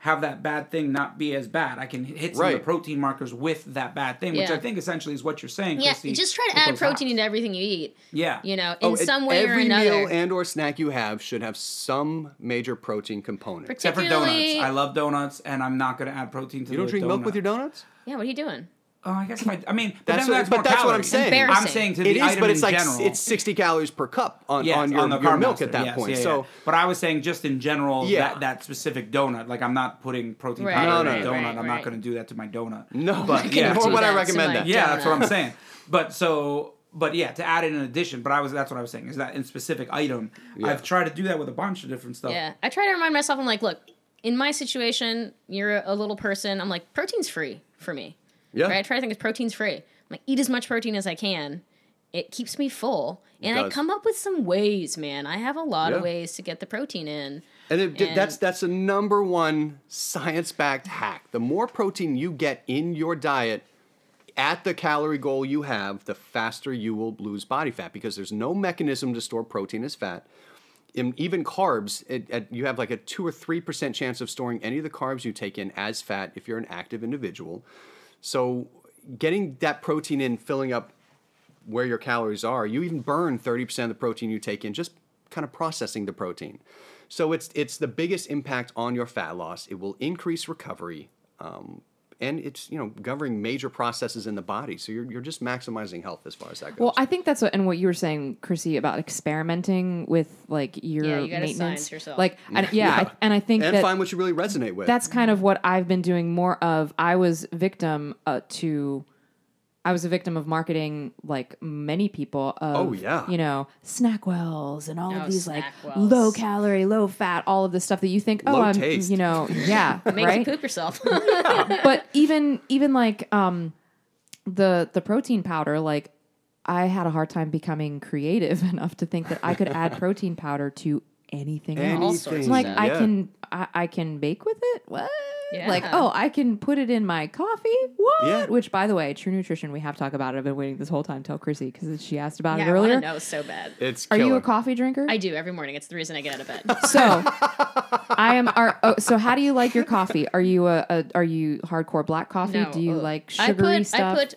have that bad thing not be as bad. I can hit some of the protein markers with that bad thing, which I think essentially is what you're saying. yeah, Chrissy, just try to add protein hops. into everything you eat. Yeah. You know, oh, in Oh, some it- way or another. every meal and or snack you have should have some major protein component. Except for donuts. Particularly- I love donuts, and I'm not going to add protein to You don't the drink milk with your donuts? yeah, what are you doing? Oh, I guess if I, I mean, but That's then what- that's but more that's what I'm saying. I'm saying to It the is, item but it's in like general. it's 60 calories per cup on, Yes, on your, the your milk Master, at that yes, point. yeah, so yeah. but I was saying just in general Yeah. that, that specific donut. Like I'm not putting protein Right, powder No, in no, a donut. right, I'm not going to do that to my donut. no, But, yeah, yeah. nor would I recommend that. Yeah, that's what I'm saying. But so, but yeah, to add in an addition. But I was that's what I was saying is that in specific item, I've tried to do that with a bunch of different stuff. Yeah, I try to remind myself. I'm like, look, in my situation, you're a little person. I'm like, protein's free for me. Yeah. Right? I try to think it's protein's free. I'm like, eat as much protein as I can. It keeps me full, and I come up with some ways, man. I have a lot of ways to get the protein in. And, it, And- that's that's a number one science-backed hack. The more protein you get in your diet at the calorie goal you have, the faster you will lose body fat because there's no mechanism to store protein as fat. In, even carbs, it, it- you have like a two or three percent chance of storing any of the carbs you take in as fat if you're an active individual. So, getting that protein in, filling up where your calories are, you even burn 30% of the protein you take in just kind of processing the protein. So it's it's the biggest impact on your fat loss. It will increase recovery. Um, and it's you know governing major processes in the body, so you're, you're just maximizing health as far as that goes. Well, I think that's what, and what you were saying, Chrissy, about experimenting with like your Yeah, you gotta maintenance. science yourself. Like, I, yeah, I, and I think and that find what you really resonate with. that's kind of what I've been doing more of. I was victim uh, to, I was a victim of marketing like many people. Of, Oh, yeah. you know, Snackwells and all Oh, of these like Snackwells. low calorie, low fat, all of this stuff that you think, oh, Low I'm, taste. you know, yeah, Makes right. you poop yourself. but even even like um the the protein powder like i had a hard time becoming creative enough to think that i could add protein powder to anything All else sorts of Anything. like stuff. i can I, I can bake with it what like uh-huh. oh i can put it in my coffee what Yeah. which by the way true nutrition we have to talk about it i've been waiting this whole time to tell chrissy because she asked about yeah, it earlier to know so bad. it's are you a coffee drinker I do every morning. It's the reason I get out of bed. so I am. Are, oh, so how do you like your coffee? Are you a, a are you hardcore black coffee? No, do you ugh. like I sugary put, stuff? I put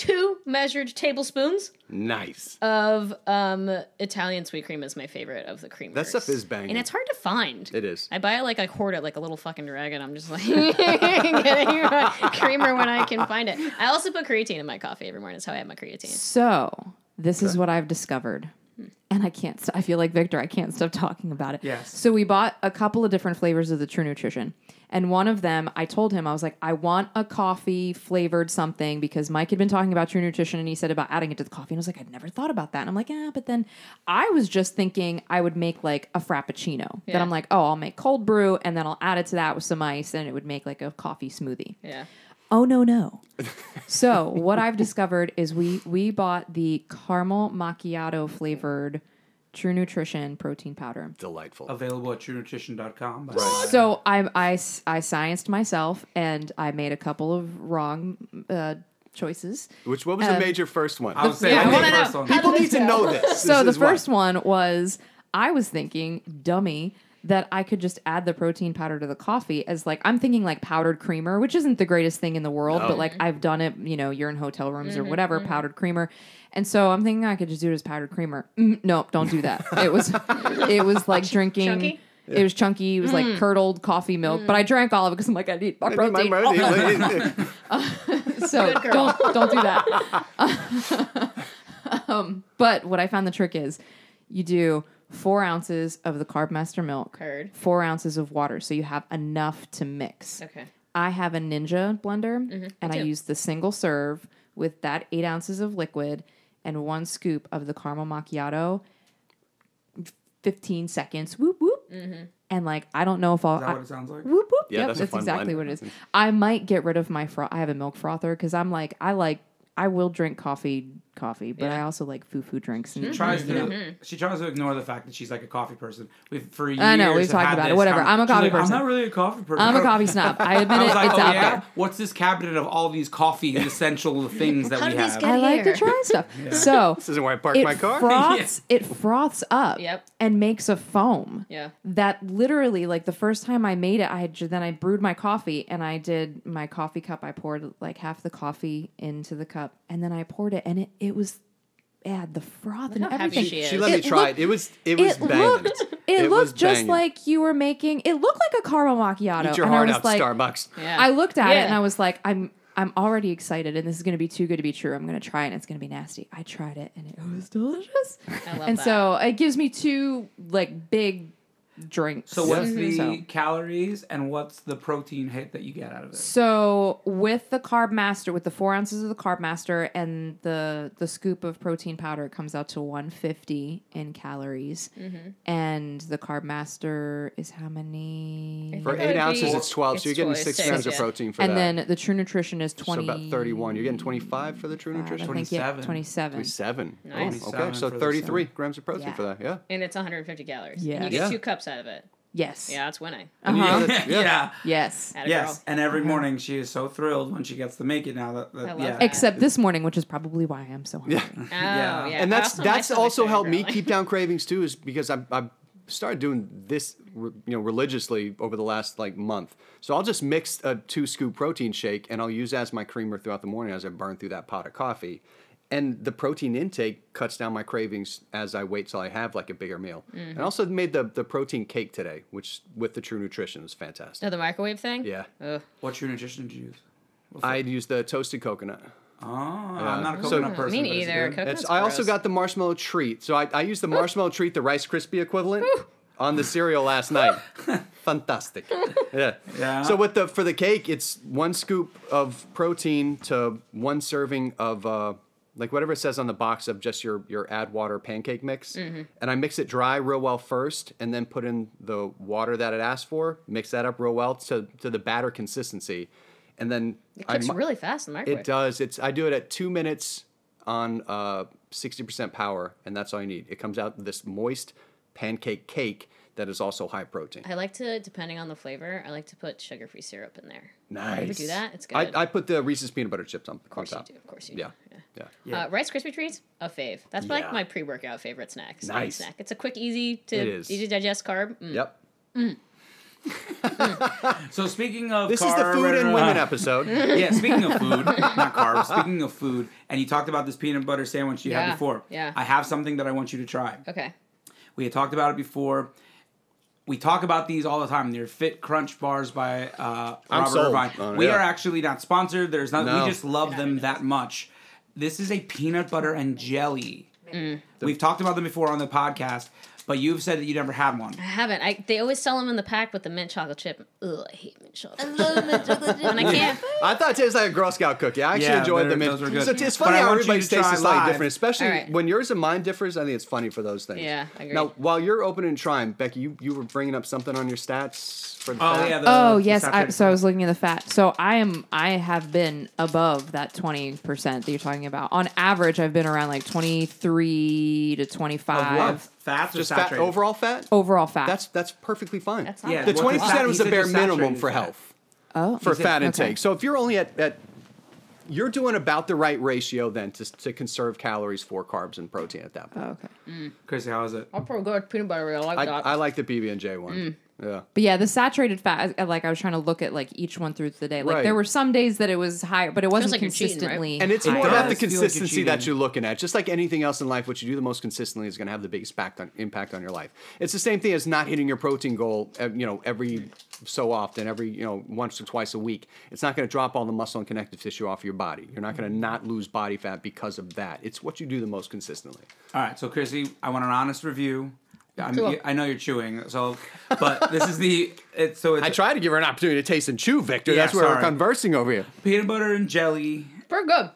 two measured tablespoons nice. of um, Italian sweet cream is my favorite of the creamers. That stuff is banging. and it's hard to find. It is. I buy it like I hoard it like a little fucking dragon. I'm just like getting my creamer when I can find it. I also put creatine in my coffee every morning. That's how I have my creatine. so this is what I've discovered. And I can't. St- I feel like Victor. I can't stop talking about it. Yes. So we bought a couple of different flavors of the True Nutrition, and one of them, I told him I was like, I want a coffee flavored something because Mike had been talking about True Nutrition, and he said about adding it to the coffee, and I was like, I'd never thought about that. And I'm like, yeah, but then I was just thinking I would make like a frappuccino. That Yeah. I'm like, oh, I'll make cold brew, and then I'll add it to that with some ice, and it would make like a coffee smoothie. Yeah. Oh no no. so what I've discovered is we we bought the caramel macchiato flavored True Nutrition protein powder. Delightful. Available at truenutrition.com. by the way. So I, I s- I scienced myself and I made a couple of wrong uh, choices. Which what was Um, the major first one? I was saying Yeah, I the wanna know. People need to know this. So This the is why. first one was I was thinking dummy that I could just add the protein powder to the coffee as like I'm thinking like powdered creamer, which isn't the greatest thing in the world, No. but like I've done it, you know, you're in hotel rooms or whatever, powdered creamer. And so I'm thinking I could just do it as powdered creamer. Mm, no, don't do that. It was it was like drinking Chunky? It was chunky. It was like curdled coffee milk, but I drank all of it because I'm like I need my I need my protein. protein. so don't don't do that. um, but what I found the trick is, you do four ounces of the Carb Master milk, Heard. four ounces of water, so you have enough to mix. Okay. I have a Ninja blender, mm-hmm. and I too. use the single serve with that eight ounces of liquid and one scoop of the caramel macchiato. Fifteen seconds, whoop whoop, mm-hmm. and like I don't know if I'll. Is that I- what it sounds like? Whoop whoop. Yeah, yep, that's that's, exactly blend. what it is. I might get rid of my fro. I have a milk frother because I'm like I like I will drink coffee, coffee, but I also like foo foo drinks. And She tries to she tries to ignore the fact that she's like a coffee person. We've for years. I know, we've have talked had about it. this Whatever. con- I'm a she's coffee like, person. I'm not really a coffee person. I'm a coffee snob. I admit I it. was like, it's oh out yeah. there. What's this cabinet of all these coffee essential things that How we did these have? get I like to here. try stuff. So this isn't where I park it my car. froths. It froths up. Yep. And makes a foam. Yeah. That literally, like the first time I made it, I had ju- then I brewed my coffee and I did my coffee cup. I poured like half the coffee into the cup and then I poured it and it it was, it had the froth and how happy everything. she is. She let me try looked- it. It was it was it banging. looked it, was looked just banging. like you were making it looked like a caramel macchiato Eat your and I heart was out, like Starbucks. Yeah. I looked at it and I was like I'm I'm already excited and this is going to be too good to be true. I'm going to try it and it's going to be nasty. I tried it and it was delicious. I love and that. so it gives me two like big drinks. So what's the So- calories and what's the protein hit that you get out of it? So with the carb master, with the four ounces of the carb master and the the scoop of protein powder, it comes out to 150 in calories. Mm-hmm. And the carb master is how many? For eight ounces, be- it's twelve. so you're getting six six, grams of protein for And that. And then the true nutrition is 20. so about thirty-one. You're getting twenty-five for the True Nutrition. think, yeah, 27. 27. Twenty-seven. Nice. Oh, okay, so thirty-three grams of protein Yeah. for that. Yeah. and it's 150 calories. Yes. And you get Yeah. two cups out of it. Yes. Yeah, that's winning. Uh-huh. Yeah. yeah. Yes. Atta Yes, girl. and every morning she is so thrilled when she gets to make it. Now that, that I love yeah, that. Except this morning, which is probably why I'm so hungry. Yeah. Oh, Yeah. yeah. and I that's also- that's also very helped me keep down cravings too is because I I started doing this you know religiously over the last like month. So I'll just mix a two scoop protein shake and I'll use that as my creamer throughout the morning as I burn through that pot of coffee. And the protein intake cuts down my cravings as I wait till I have like a bigger meal. Mm-hmm. And I also made the the protein cake today, which with the True Nutrition is fantastic. Oh, the microwave thing? Yeah. Ugh. What true nutrition did you use? I used the toasted coconut. Oh, I'm not a So- coconut person. Me but it's neither. good. It's, I also got the marshmallow treat. So I, I used the marshmallow treat, the Rice Krispie equivalent, on the cereal last night. Fantastic. Yeah. Yeah. So with the for the cake, it's one scoop of protein to one serving of uh, like whatever it says on the box of just your your add water pancake mix. Mm-hmm. And I mix it dry real well first, and then put in the water that it asked for. Mix that up real well to to the batter consistency, and then It I cooks mu- really fast in the microwave. it does. It's I do it at two minutes on uh, sixty percent power, and that's all you need. It comes out this moist pancake cake that is also high protein. I like to, depending on the flavor, I like to put sugar-free syrup in there. Nice. You ever do that? It's good. I, I put the Reese's peanut butter chips on, of course on you do. Of course you Yeah. do. Yeah. Yeah. Uh, Rice Krispie treats, a fave. That's Yeah. like my pre-workout favorite snack. snack, Nice. Snack. It's a quick, easy to easy to digest carb. Mm. Yep. So speaking of This is the food and uh, women episode. yeah, speaking of food, not carbs. Speaking of food, and you talked about this peanut butter sandwich you Yeah, had before. yeah. I have something that I want you to try. Okay. We had talked about it before. We talk about these all the time. They're Fit Crunch bars by uh, I'm Robert sold Irvine. on it, we yeah. are actually not sponsored. There's not. No. We just love them that much. This is a peanut butter and jelly We've talked about them before on the podcast, but you've said that you never had one. I haven't. I they always sell them in the pack with the mint chocolate chip. Ugh, I hate mint chocolate. I love mint chocolate chip. and I can't. I thought it tasted like a Girl Scout cookie. I actually Yeah, enjoyed they're- them. in- those were good. So it's But funny I how want you everybody's to taste try is slightly different, especially All right. when yours and mine differs. I think it's funny for those things. Yeah, I agree. Now, while you're opening and trying, Becky, you, you were bringing up something on your stats for the Oh fat? yeah. The, Oh the yes, I, saturated so I was looking at the fat. So I am, I have been above that twenty percent that you're talking about. On average, I've been around like twenty three to twenty Of five what? Fats or just fat, saturated? overall fat. overall fat. That's that's perfectly fine. That's not Yeah, the twenty percent he was the bare minimum for fat. health oh, for said- fat okay. intake. So if you're only at, at you're doing about the right ratio then to, to conserve calories for carbs and protein at that point. Oh, okay. Chrissy, how is it? I'll put good peanut butter. I like I, that. I like the PB and J one. Mm. Yeah. But yeah, the saturated fat. Like I was trying to look at like each one through the day. Like Right. there were some days that it was higher, but it wasn't like you're cheating, right? consistently. And it's It more about the does feel like you're consistency that cheating. you're looking at. Just like anything else in life, what you do the most consistently is going to have the biggest impact on, impact on your life. It's the same thing as not hitting your protein goal, uh, you know, every so often, every you know, once or twice a week. It's not going to drop all the muscle and connective tissue off your body. You're not going to not lose body fat because of that. It's what you do the most consistently. All right, so Chrissy, I want an honest review. I'm, Cool. I know you're chewing, so but this is the it's so it's I try to give her an opportunity to taste and chew, Victor. Yeah, That's where we're sorry. conversing over here. peanut butter and jelly. pretty good.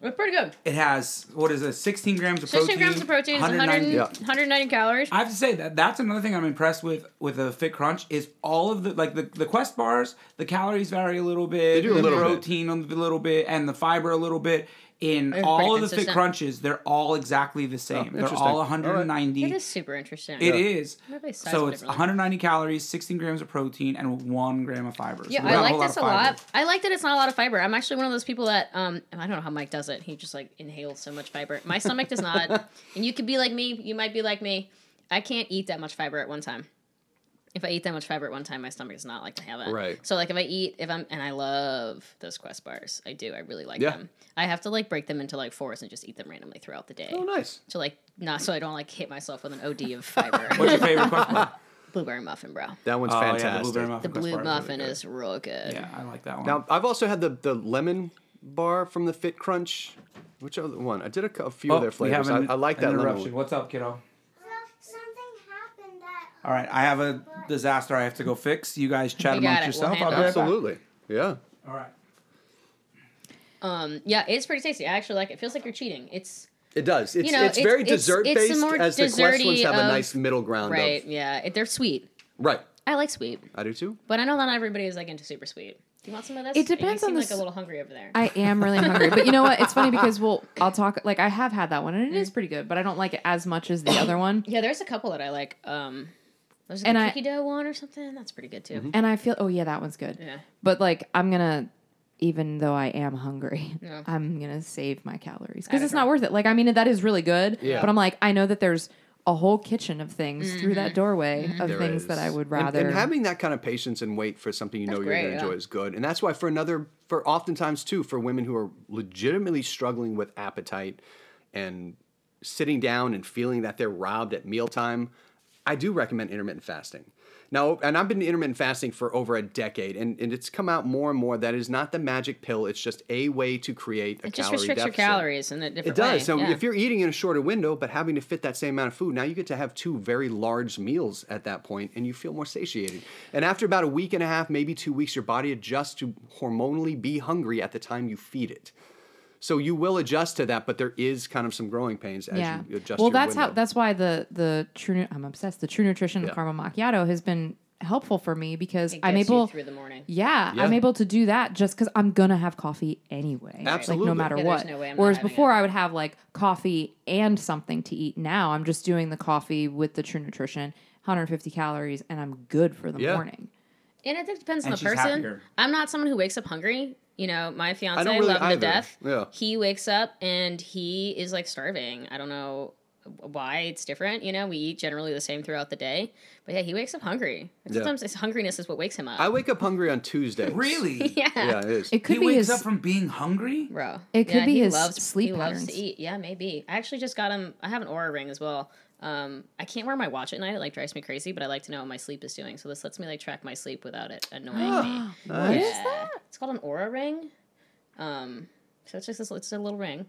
It's pretty good. It has what is it? 16 grams of 16 protein. grams of protein is 190 100, 190 calories. I have to say that that's another thing I'm impressed with with the Fit Crunch is all of the like the, the Quest bars. The calories vary a little bit. They do a the little bit. protein a little bit, and the fiber a little bit. In It's all of the Fit. Crunches, they're all exactly the same. they're interesting. all All right. 190. It is super interesting. It is. Maybe size So it's 190 calories, 16 grams of protein, and one gram of fiber. So Yeah, I like whole this a lot. I like that it's not a lot of fiber. I'm actually one of those people that um I don't know how Mike does it. He just like inhales so much fiber. My stomach does not. and you could be like me, you might be like me. I can't eat that much fiber at one time. If I eat that much fiber at one time, my stomach does not like to have it. Right. So like if I eat if I'm and I love those Quest bars. I do. I really like Yeah. them. I have to like break them into like fours and just eat them randomly throughout the day. Oh, nice. To like not so I don't like hit myself with an OD of fiber. What's your favorite Quest bar? blueberry muffin, bro. That one's Oh, yeah, the fantastic. blueberry muffin. The blue bar is really muffin is real good. Yeah, I like that one. Now, I've also had the, the lemon bar from the Fit Crunch. Which other one? I did a, a few oh, of their flavors. an I, I like that lemon interruption. What's up, kiddo? something happened that All right, I have a disaster I have to go fix. You guys chat We got amongst it. We'll yourself. I'll be handle right back. Absolutely. Yeah. All right. Um, yeah, it's pretty tasty. I actually like it. It feels like you're cheating. It's It does. It's, You know, it's it's- very it's- dessert it's based, more as the Quest ones desserty have a of- nice middle ground right. of. Yeah, it, they're sweet. Right. I like sweet, I do too. but I know not everybody is like into super sweet. Do you want some of this? It depends you on seem the like a s- little hungry over there. I am really hungry, but you know what? It's funny because well, I'll talk. Like I have had that one, and it is pretty good, but I don't like it as much as the other one. yeah, there's a couple that I like. Um, there's like And a I- cookie dough one or something. That's pretty good too. And I feel, oh yeah, that one's good. Yeah. But like, I'm gonna, even though I am hungry, Yeah. I'm gonna save my calories because it's girl. not worth it. Like, I mean, that is really good. Yeah. But I'm like, I know that there's a whole kitchen of things through Mm-hmm. that doorway of There things that I would And- rather. And, having that kind of patience and wait for something you know you're going great, to enjoy is good. And that's why for another, for oftentimes too, for women who are legitimately struggling with appetite and sitting down and feeling that they're robbed at mealtime, I do recommend intermittent fasting. Now, and I've been intermittent fasting for over a decade, and, and it's come out more and more that is not the magic pill. It's just a way to create a It just restricts deficit. your calories in a different It does. way. So yeah. if you're eating in a shorter window, but having to fit that same amount of food, now you get to have two very large meals at that point, and you feel more satiated. And after about a week and a half, maybe two weeks, your body adjusts to hormonally be hungry at the time you feed it. So you will adjust to that, but there is kind of some growing pains as yeah. you adjust. well, your that's how. That's why the the true. I'm obsessed. The True Nutrition Yeah. caramel macchiato has been helpful for me because it I'm gets you able. through the morning. Yeah, Yeah. I'm able to do that just because I'm gonna have coffee anyway. Absolutely. Like no matter Yeah, what. no way I'm not Whereas before it. I would have like coffee and something to eat. Now I'm just doing the coffee with the True Nutrition, 150 calories, and I'm good for the Yeah. morning. And it depends on And the person. happier. I'm not someone who wakes up hungry. You know, my fiance, don't really love him to death. Yeah. He wakes up and he is like starving. I don't know why it's different. You know, we eat generally the same throughout the day. But yeah, he wakes up hungry. And Yeah. Sometimes his hungriness is what wakes him up. I wake up hungry on Tuesday. Really? yeah. Yeah, it is. It could he be wakes his. up from being hungry. Bro. It could Yeah, be he his loves, sleep he loves patterns. to eat. Yeah, maybe. I actually just got him. I have an Oura ring as well. Um, I can't wear my watch at night. It like drives me crazy, but I like to know what my sleep is doing. So this lets me like track my sleep without it annoying me. Nice. Yeah. It's called an Oura ring. Um, so it's just this, it's a little ring,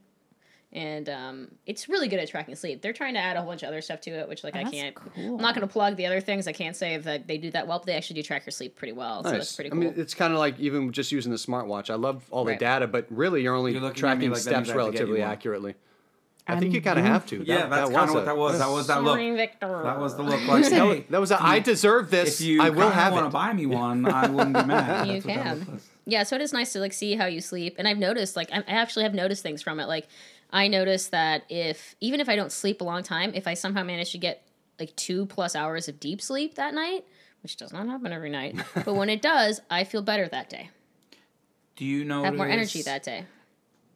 And um, it's really good at tracking sleep. They're trying to add a whole bunch of other stuff to it, which like I That's can't. cool. I'm not going to plug the other things. I can't say that they do that well, but they actually do track your sleep pretty well. So that's pretty I mean, it's kind of like even just using the smartwatch. I love all the Right. data, but really, you're only You're looking at me tracking like that means steps have to get you relatively one. accurately. I think you kind of have to. Yeah, that's that kind of what that was. That was that look. Victor. That was the look like, hey, That was a, I deserve this. if you I will have want to buy me one, I wouldn't be mad. You That's can. Yeah, so it is nice to like see how you sleep, and I've noticed like I I actually have noticed things from it. Like I noticed that if even if I don't sleep a long time, if I somehow manage to get like two plus hours of deep sleep that night, which does not happen every night, but when it does, I feel better that day. Do you know have more energy that day.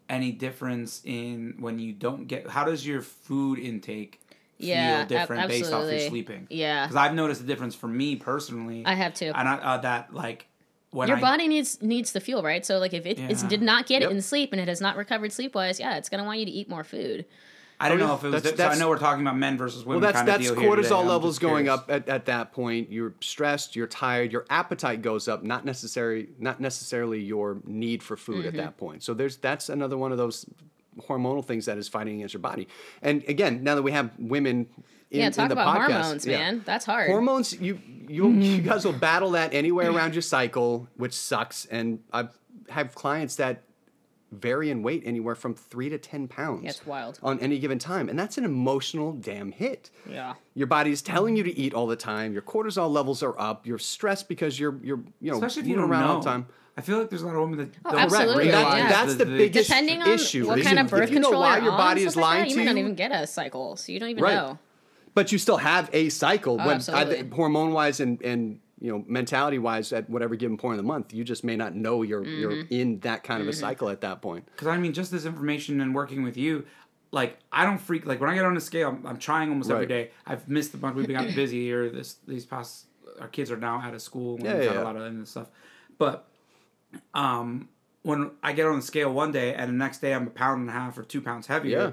Any difference in when you don't get? How does your food intake Yeah, feel ab- different based off your sleeping? Yeah. because I've noticed a difference for me personally. I have to. and I, uh, that like when Your I, body needs needs the fuel, right? So like if it Yeah. did not get Yep. it in sleep and it has not recovered sleep wise, yeah, it's gonna want you to eat more food. I don't Oh, know if it was. That's- so I know we're talking about men versus Well, women. that's kind of that's deal here today. cortisol levels just going up at, at that point. You're stressed. You're tired. Your appetite goes up. Not necessary. Not necessarily your need for food Mm-hmm. at that point. So there's that's another one of those hormonal things that is fighting against your body. And again, now that we have women. In, yeah, in talk the about podcast, hormones, yeah. man. That's hard. Hormones, you you you guys will battle that anywhere around your cycle, which sucks. And I have clients that vary in weight anywhere from three to ten pounds. Yeah, wild. on any given time, and that's an emotional damn hit. Yeah. Your body's telling you to eat all the time. Your cortisol levels are up. You're stressed because you're you're you know Especially if you don't around know. all the time. I feel like there's a lot of women that Oh, don't absolutely, realize yeah. That's the biggest Depending on issue. what is kind of birth if you know control why you're your on body and is stuff like lying that, you to may not even get a cycle, so you don't even Right. know. but you still have a cycle. Oh, when absolutely. hormone wise and and you know mentality wise at whatever given point of the month, you just may not know you're you're Mm-hmm. in that kind of a cycle at that point. Because I mean, just this information and working with you, like I don't freak. Like when I get on the scale, I'm, I'm trying almost every Right. day. I've missed a bunch. We've been busy here. This these past our kids are now out of school. and Yeah, yeah, yeah. a lot of and stuff. But um, when I get on the scale one day and the next day I'm a pound and a half or two pounds heavier. Yeah.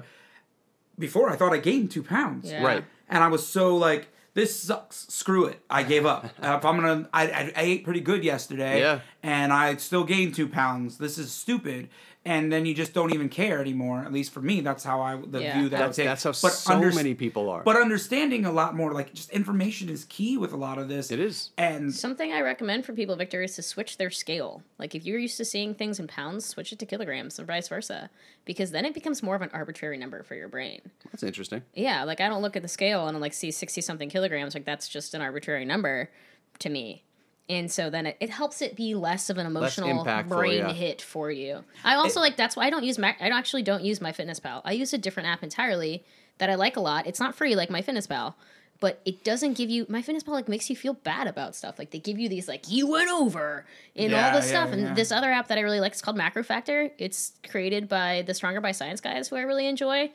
Before I thought I gained two pounds. Yeah. Right. And I was so like, this sucks. Screw it. I gave up. Uh, if I'm gonna, I, I, I ate pretty good yesterday. Yeah. And I still gained two pounds. This is stupid. And then you just don't even care anymore. At least for me, that's how I the Yeah. view that I That's take. that's how But so underst- many people are. But understanding a lot more, like just information is key with a lot of this. It is. And Something I recommend for people, Victor, is to switch their scale. Like if you're used to seeing things in pounds, switch it to kilograms or vice versa, because then it becomes more of an arbitrary number for your brain. that's interesting. Yeah, like I don't look at the scale and i like see sixty something kilograms. Like that's just an arbitrary number to me. And so then it, it helps it be less of an emotional brain yeah. hit for you. I also like that's why I don't use Mac. I actually don't use MyFitnessPal. I use a different app entirely that I like a lot. It's not free like MyFitnessPal, but it doesn't give you MyFitnessPal like makes you feel bad about stuff. Like they give you these like you went over and all this yeah, stuff. And this other app that I really like is called MacroFactor. It's created by the Stronger by Science guys who I really enjoy.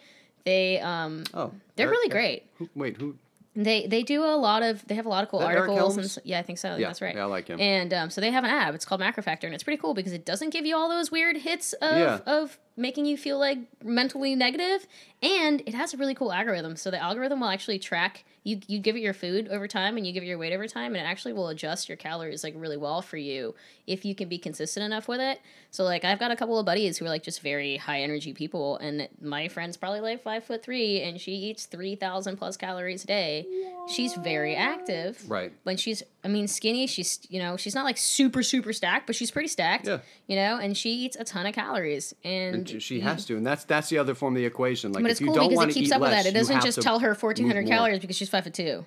They um Oh, they're Eric- really great. Who, wait, who? They they do a lot of they have a lot of cool articles and yeah I think so Yeah, that's right yeah, I like him. and um, so they have an app it's called MacroFactor and it's pretty cool because it doesn't give you all those weird hits of Yeah. of making you feel like mentally negative and it has a really cool algorithm. So the algorithm will actually track you you give it your food over time and you give it your weight over time and it actually will adjust your calories like really well for you if you can be consistent enough with it. So like I've got a couple of buddies who are like just very high energy people and my friend's probably like five foot three and she eats three thousand plus calories a day. She's very active. Right. when she's I mean skinny she's you know she's not like super super stacked but she's pretty stacked Yeah. you know and she eats a ton of calories and, And she- she has to, and that's that's the other form of the equation. Like but if it's you cool don't because it keeps eat up with that it doesn't just tell her 1400 calories because she's five foot two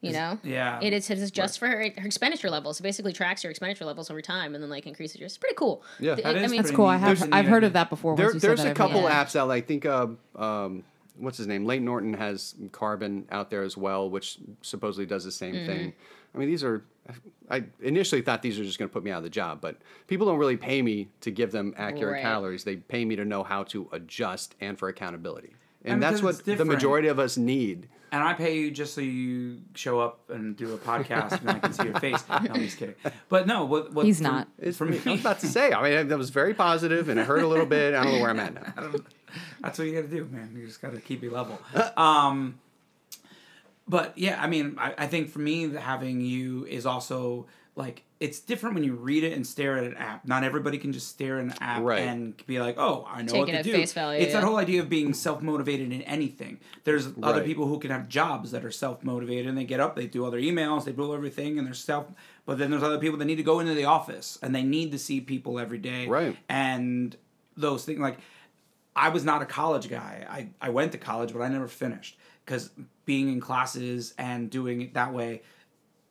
you know yeah. it is just adjusts for her, her expenditure levels. It basically tracks your expenditure levels over time and then like increases yours. It's pretty cool. Yeah. Th- That I mean, pretty Cool. I have There's a I've neat heard of that before. There, once you there's that, a I've couple heard apps out. I think uh, um, what's his name? Layne Norton has Carbon out there as well, which supposedly does the same Mm-hmm. thing. I mean, these are. I initially thought these are just going to put me out of the job, but people don't really pay me to give them accurate Right. calories. They pay me to know how to adjust and for accountability, and And that's because what the different. majority of us need. And I pay you just so you show up and do a podcast and I can see your face. No, I'm just kidding. But no, what, what He's for- not. It's for me. I was about to say. I mean, that was very positive, and it hurt a little bit. I don't know where I'm at now. That's what you got to do, man. You just got to keep it level. Um, but yeah, I mean, I, I think for me, having you is also like it's different when you read it and stare at an app. Not everybody can just stare at an app Right. and be like, "Oh, I know Take what to do." face value, it's that whole idea of being self motivated in anything. There's other Right. people who can have jobs that are self motivated and they get up, they do all their emails, they do everything, and they're self. But then there's other people that need to go into the office and they need to see people every day, Right. And those things like I was not a college guy. I, I went to college, but I never finished because being in classes and doing it that way,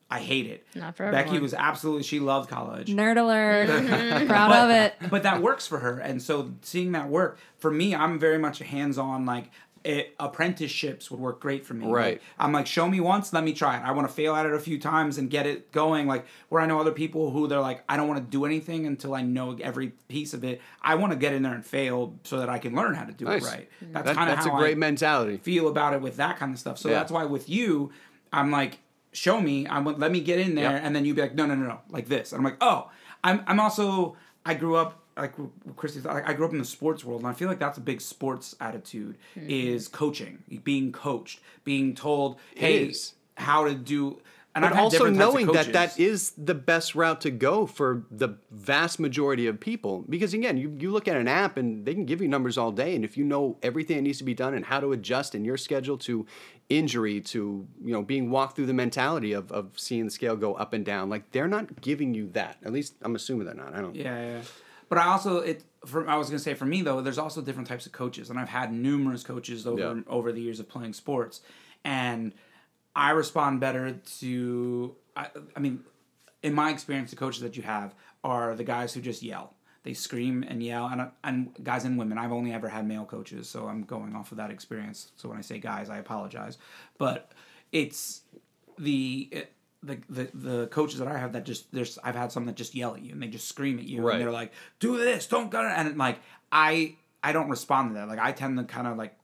I hate it. Not for Becky everyone. was absolutely she loved college. Nerd alert. Mm-hmm. Proud of it. But that works for her, and so seeing that work for me, I'm very much a hands-on. Like it, apprenticeships would work great for me. Right. Like, I'm like, show me once, let me try it. I want to fail at it a few times and get it going. Like where I know other people who they're like, I don't want to do anything until I know every piece of it. I want to get in there and fail so that I can learn how to do Nice. it right. Mm. That's That- kind of that's how a great I mentality. feel about it with that kind of stuff. So Yeah. that's why with you, I'm like, show me. I'm let me get in there, Yep. and then you'd be like, no, no, no, no, like this. And I'm like, oh, I'm I'm also I grew up like Christy. I I grew up in the sports world, and I feel like that's a big sports attitude hmm. is coaching, being coached, being told, hey, how to do. And But I've also different types of knowing that that is the best route to go for the vast majority of people. Because again, you, you look at an app and they can give you numbers all day. And if you know everything that needs to be done and how to adjust in your schedule to injury, to you know, being walked through the mentality of, of seeing the scale go up and down, like they're not giving you that. At least I'm assuming they're not. I don't Yeah, yeah. But I also it for I was gonna say for me though, there's also different types of coaches, and I've had numerous coaches over Yeah. over the years of playing sports, and I respond better to. I, I mean, in my experience, the coaches that you have are the guys who just yell. They scream and yell, and and guys and women. I've only ever had male coaches, so I'm going off of that experience. So when I say guys, I apologize, but it's the the, the the coaches that I have that just there's I've had some that just yell at you and they just scream at you Right. and they're like do this don't go and like I I don't respond to that like I tend to kind of like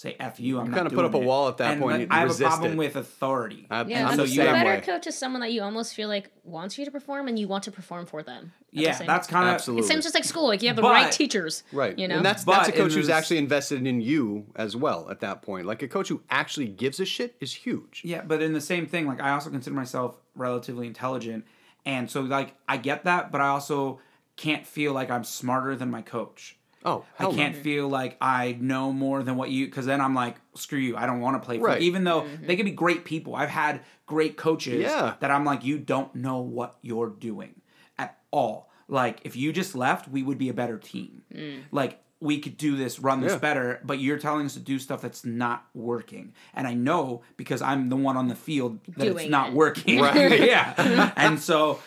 say f you I'm You not kinda put up doing a wall at that and, point, like, I have a problem it. with authority I- Yeah, I'm so you better way. coach is someone that you almost feel like wants you to perform and you want to perform for them. at the yeah that's kind of Absolutely. It seems just like school. Like you have the right teachers, Right. You know, And that's But that's a coach who's actually invested in you as well at that point. Like a coach who actually gives a shit is huge. Yeah, but in the same thing, like I also consider myself relatively intelligent, and so like I get that, but I also can't feel like I'm smarter than my coach. Oh, I hell no. can't feel like I know more than what you, because then I'm like, screw you, I don't want to play for. Right. Even though mm-hmm. they can be great people, I've had great coaches Yeah. that I'm like, you don't know what you're doing at all. Like if you just left, we would be a better team. Mm. Like we could do this, run this Yeah. better, but you're telling us to do stuff that's not working. And I know because I'm the one on the field that it's not it. working. Right. yeah. and so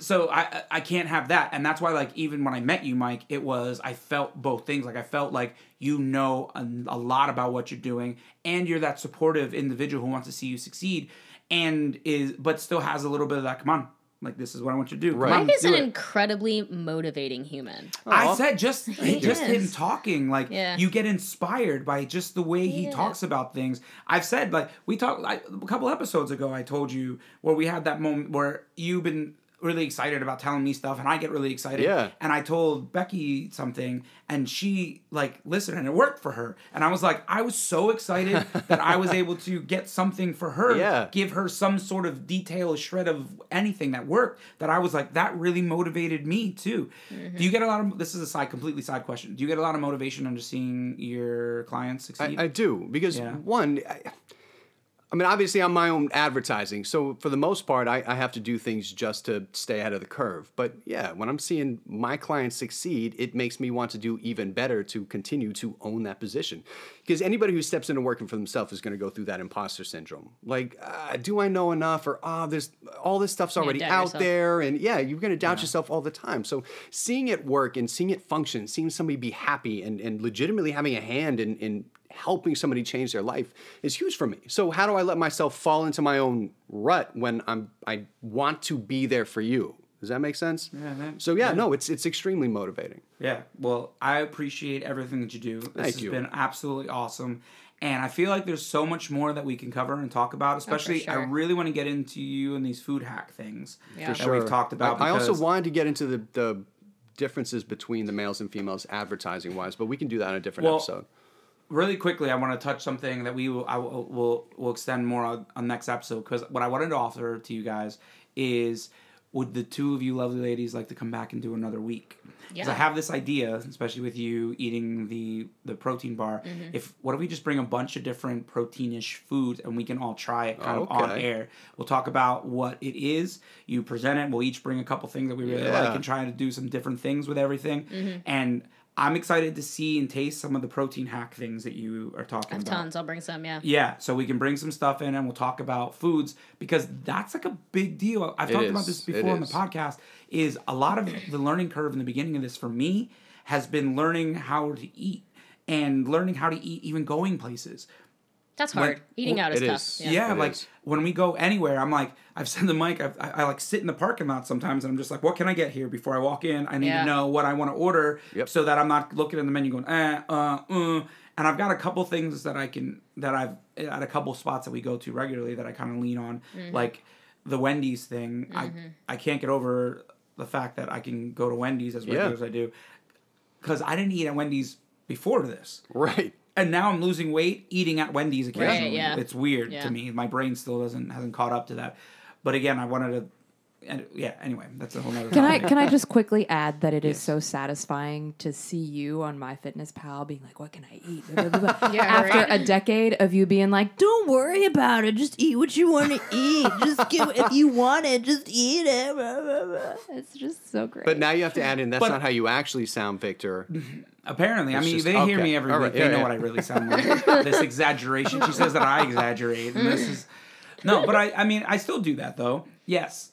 so I I can't have that. And that's why like even when I met you, Mike, it was I felt both things. Like I felt like you know a, a lot about what you're doing and you're that supportive individual who wants to see you succeed and is but still has a little bit of that come on. Like this is what I want you to do. Come Right. on, Mike is do an it. incredibly motivating human. I said just just him talking like Yeah. you get inspired by just the way he Yeah. talks about things. I've said like we talked like, a couple episodes ago. I told you where we had that moment where you've been really excited about telling me stuff and I get really excited. Yeah. And I told Becky something and she like listened and it worked for her. And I was like I was so excited that I was able to get something for her. Yeah. Give her some sort of detail, a shred of anything that worked. That I was like that really motivated me too. Do you mm-hmm. get a lot of this is a side completely side question. Do you get a lot of motivation under seeing your clients succeed? I, I do because Yeah. one, I, I mean, obviously, I'm my own advertising, so for the most part, I, I have to do things just to stay ahead of the curve. But yeah, when I'm seeing my clients succeed, it makes me want to do even better to continue to own that position. Because anybody who steps into working for themselves is going to go through that imposter syndrome. Like, uh, do I know enough? Or oh, there's all this stuff's already out yourself. there, and yeah, you're going to doubt yourself all the time. So seeing it work and seeing it function, seeing somebody be happy and, and legitimately having a hand in, in helping somebody change their life is huge for me. So how do I let myself fall into my own rut when I'm I want to be there for you? Does that make sense? Yeah, that- so yeah, no, it's it's extremely motivating. Yeah. Well, I appreciate everything that you do. This Thank has you. been absolutely awesome. And I feel like there's so much more that we can cover and talk about. Oh, especially, I sure. really want to get into you and these food hack things Yeah. that we've talked about. I, I also wanted to get into the, the differences between the males and females advertising wise, but we can do that in a different Well, episode. Really quickly, I want to touch something that we will I will will, will extend more on, on next episode because what I wanted to offer to you guys is would the two of you lovely ladies like to come back and do another week? Because I have this idea, especially with you eating the the protein bar. Mm-hmm. If what if we just bring a bunch of different proteinish foods and we can all try it kind of on air? We'll talk about what it is. You present it. We'll each bring a couple things that we really Yeah. like and try to do some different things with everything. Mm-hmm. And I'm excited to see and taste some of the protein hack things that you are talking about. I have about. tons. I'll bring some. Yeah. Yeah, so we can bring some stuff in and we'll talk about foods because that's like a big deal. I've It talked is. about this It before on the is. podcast. Is a lot of the learning curve in the beginning of this for me has been learning how to eat and learning how to eat even going places. That's When- hard. Eating out is It tough. is. Yeah, It like is. when we go anywhere, I'm like, I've said the mic. I've, I, I like sit in the parking lot sometimes, and I'm just like, what can I get here before I walk in? I need Yeah. to know what I want to order, Yep. so that I'm not looking at the menu going, eh, uh, uh. And I've got a couple things that I can that I've at a couple spots that we go to regularly that I kind of lean on, Mm-hmm. like the Wendy's thing. I I can't get over the fact that I can go to Wendy's as regular Yeah. as I do, because I didn't eat at Wendy's before this Right. And now I'm losing weight eating at Wendy's occasionally. yeah. It's weird Yeah. to me. My brain still doesn't hasn't caught up to that. But again, I wanted to. And yeah. Anyway, that's a whole nother. Can I can I just quickly add that it is Yes. so satisfying to see you on MyFitnessPal being like, "What can I eat?" Blah, blah, blah, blah. Yeah, After right. a decade of you being like, "Don't worry about it, just eat what you want to eat. Just give if you want it, just eat it." Blah, blah, blah. It's just so great. But now you have to add in that's But- not how you actually sound, Victor. Mm-hmm. Apparently, I mean, just- they hear me every All week. right. They Yeah, know yeah. what I really sound like. this exaggeration. She says that I exaggerate, and this is no. But I, I mean, I still do that though. Yes,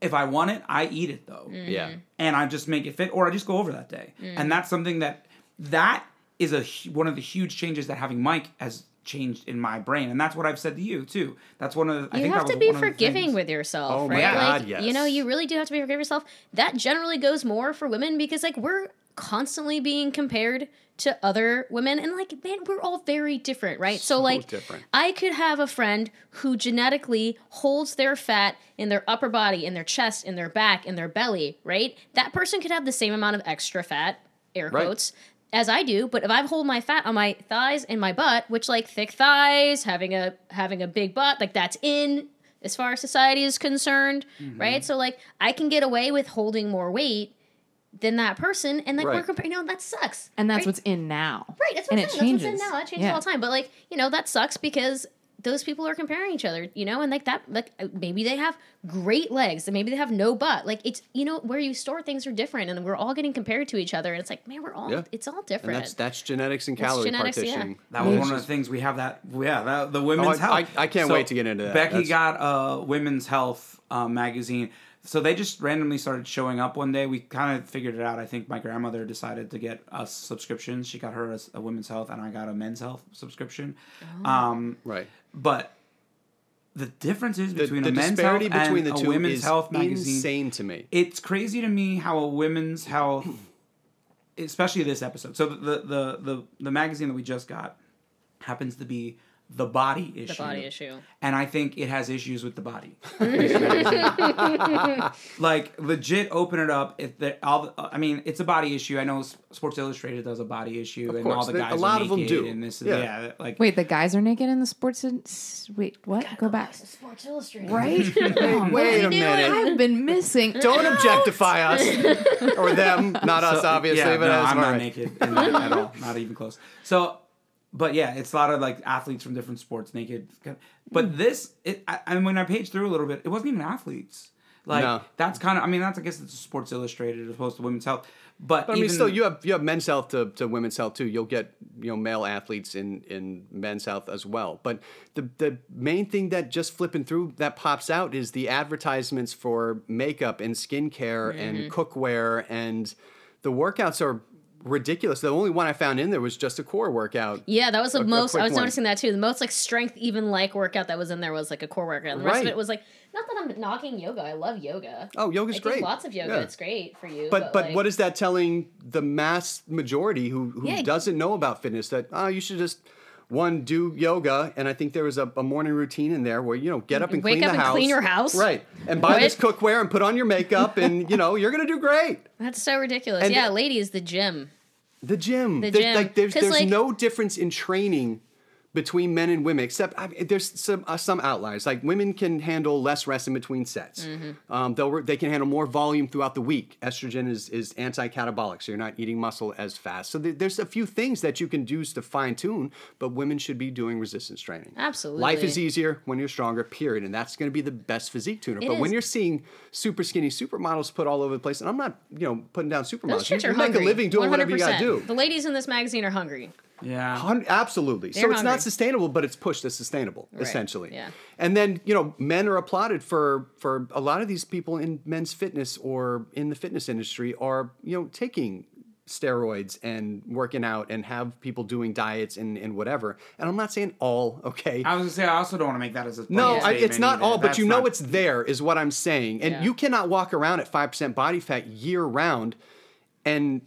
if I want it, I eat it though. Mm-hmm. Yeah. and I just make it fit, or I just go over that day. Mm. And that's something that that is a one of the huge changes that having Mike has changed in my brain, and that's what I've said to you too. That's one of the. I you think have that to be one of the forgiving with yourself, Oh my right? God, like, yes. You know, you really do have to be forgiving yourself. That generally goes more for women because, like, we're constantly being compared to other women, and like, man, we're all very different, right? So, So like, different. I could have a friend who genetically holds their fat in their upper body, in their chest, in their back, in their belly, right? That person could have the same amount of extra fat, air Right. quotes, as I do, but if I hold my fat on my thighs and my butt, which like thick thighs, having a having a big butt, like that's in as far as society is concerned, Mm-hmm. right? So like I can get away with holding more weight than that person, and like we're comparing, you know, that sucks. and that's right? what's in now. right. That's what and I'm it saying. That's what's in now. That changes Yeah. all the time, but like you know that sucks because those people are comparing each other, you know, and like that, like uh, maybe they have great legs, and maybe they have no butt. Like it's, you know, where you store things are different, and we're all getting compared to each other, and it's like, man, we're all, Yeah. it's all And different. that's that's genetics and That's calorie genetics, yeah. partitioning. That was Which one of the things we have. That yeah, that, the women's Oh, I- health. I- I can't wait to get into that. Becky That's- got a women's health uh, magazine. So they just randomly started showing up one day. We kind of figured it out. I think my grandmother decided to get us subscriptions. She got her a, a women's health, and I got a men's health subscription. Oh. Um, Right. but the differences The, between the a men's disparity health between and the a two women's is health magazine insane to me. it's crazy to me how a women's health especially this episode so the the the, the magazine that we just got happens to be the body issue the body issue. and i think it has issues with the body like legit open it up if the all the, i mean it's a body issue i know sports illustrated does a body issue and all course, the they- a guys are lot of them do. and this Yeah. yeah, like Wait, the guys are naked in the sports. s- Wait, what? Go back. Sports Illustrated. Right? Oh, Wait a doing? minute. I've been missing. Don't objectify us or them, not us, obviously. Yeah, but no, I'm not right. naked in that at all, not even close. So, but yeah, it's a lot of like athletes from different sports naked. But Hmm. this, it, I, I mean, when I paged through a little bit, it wasn't even athletes. Like No. that's kind of, I mean, that's I guess it's Sports Illustrated as opposed to Women's Health. But, But I mean, still, you have you have men's health to, to women's health too. You'll get you know male athletes in in men's health as well. But the the main thing that just flipping through that pops out is the advertisements for makeup and skincare and cookware and the workouts are ridiculous. The only one I found in there was just a core workout. Yeah, that was the A- a most. I was one. noticing that too. The most like strength, even like workout that was in there was like a core workout. And the rest of it was like not that I'm knocking yoga. I love yoga. Oh, yoga's I great. lots of yoga. Yeah. It's great for you. But but like, what is that telling the mass majority who who Yeah. doesn't know about fitness that oh you should just one do yoga and I think there was a, a morning routine in there where you know get up and Wake clean up the and house clean your house. right and buy this cookware and put on your makeup and you know you're gonna do great That's so ridiculous. And- yeah, ladies, the gym. The gym The gym. like there's there's like- no difference in training between men and women, except I mean, there's some uh, some outliers. Like women can handle less rest in between sets. Mm-hmm. Um, they'll re- they can handle more volume throughout the week. Estrogen is is anti-catabolic, so you're not eating muscle as fast. So there- there's a few things that you can do to fine tune, but women should be doing resistance training. Absolutely. life is easier when you're stronger. Period, and that's going to be the best physique tuner. It but when you're seeing super skinny supermodels put all over the place, and I'm not you know putting down supermodels. Those you are you make hungry. a living doing whatever you got to 100%. do. The ladies in this magazine are hungry. Yeah. Absolutely. so They're it's not sustainable, but it's pushed as sustainable, Right. essentially. Yeah. And then you know, men are applauded for for a lot of these people in men's fitness or in the fitness industry are you know taking steroids and working out and have people doing diets and, and whatever. And I'm not saying all, okay. I was gonna say I also don't want to make that as a No, I, it's not either. all, but That's you know not- it's there, is what I'm saying. And Yeah. you cannot walk around at five percent body fat year round, and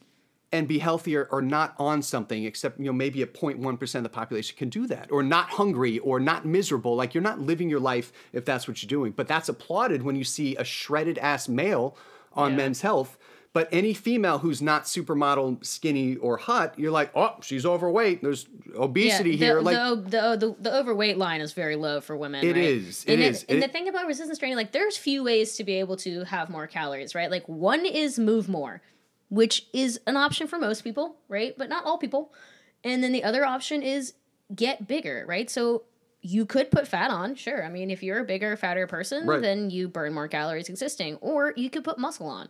and be healthier or not on something, except you know maybe a 0.1 percent of the population can do that, or not hungry, or not miserable. Like you're not living your life if that's what you're doing. But that's applauded when you see a shredded ass male on Yeah. Men's Health. But any female who's not supermodel, skinny, or hot, you're like, oh, she's overweight. There's obesity the, here. Like, the, the, the overweight line is very low for women. It right? is, it and is. and It- the thing about resistance training, like, there's few ways to be able to have more calories, right? Like, one is move more, which is an option for most people, right? But not all people. And then the other option is get bigger, right? So you could put fat on, sure. I mean, if you're a bigger, fatter person, Right. then you burn more calories existing, or you could put muscle on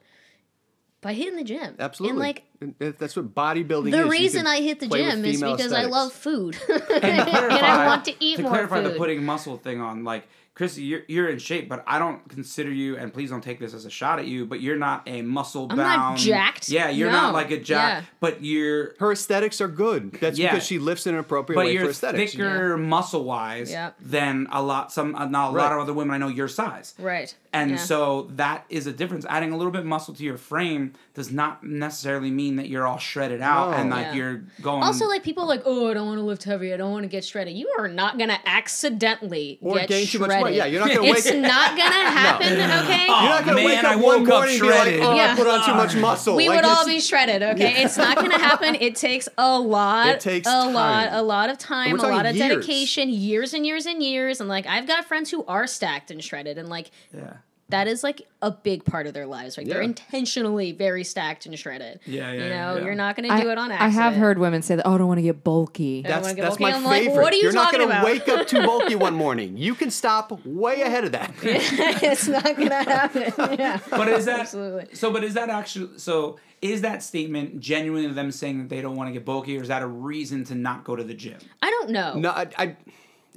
by hitting the gym. Absolutely. And like that's what bodybuilding is. the You reason I hit the gym is female because I love food. And, to and I clarify- want to eat to more clarify the putting muscle thing on, like Chrissy, you're you're in shape, but I don't consider you, and please don't take this as a shot at you, but you're not a muscle bound. not jacked. Yeah, you're not like a jack, Yeah. but you're. Her aesthetics are good. That's Yeah. because she lifts in an appropriate But way for you're aesthetics. thicker muscle wise Yeah. than a lot some uh, not a Right. lot of other women I know your size. Right. And Yeah. so that is a difference. Adding a little bit muscle to your frame does not necessarily mean that you're all shredded out No. and like Yeah. you're going. Also, like people are like, oh, I don't want to lift heavy. I don't want to get shredded. You are not gonna accidentally Or get gain too much shredded. weight. Yeah, you're not gonna wake. It's wake- not gonna happen. Okay. Oh, You're not gonna man, wake up I one woke up morning and be like, oh, shredded. "Oh, Yeah. I put on too much muscle." we Like, would all be shredded. Okay, it's not gonna happen. It takes a lot. It takes a lot, a lot of time, a lot of years. dedication, years and years and years. And like, I've got friends who are stacked and shredded, and like, yeah. That is like a big part of their lives. Like, they're intentionally very stacked and shredded. Yeah, yeah, You know, yeah. you're not gonna I, do it on accident. I have heard women say that. Oh, I don't want to get bulky. That's get that's bulky. my I'm like, favorite. what are you you're not gonna about? wake up too bulky one morning. You can stop way ahead of that. it's not gonna happen. Yeah. But is that Absolutely. so? But is that actually so? Is that statement genuinely them saying that they don't want to get bulky, or is that a reason to not go to the gym? I don't know. No, I, I,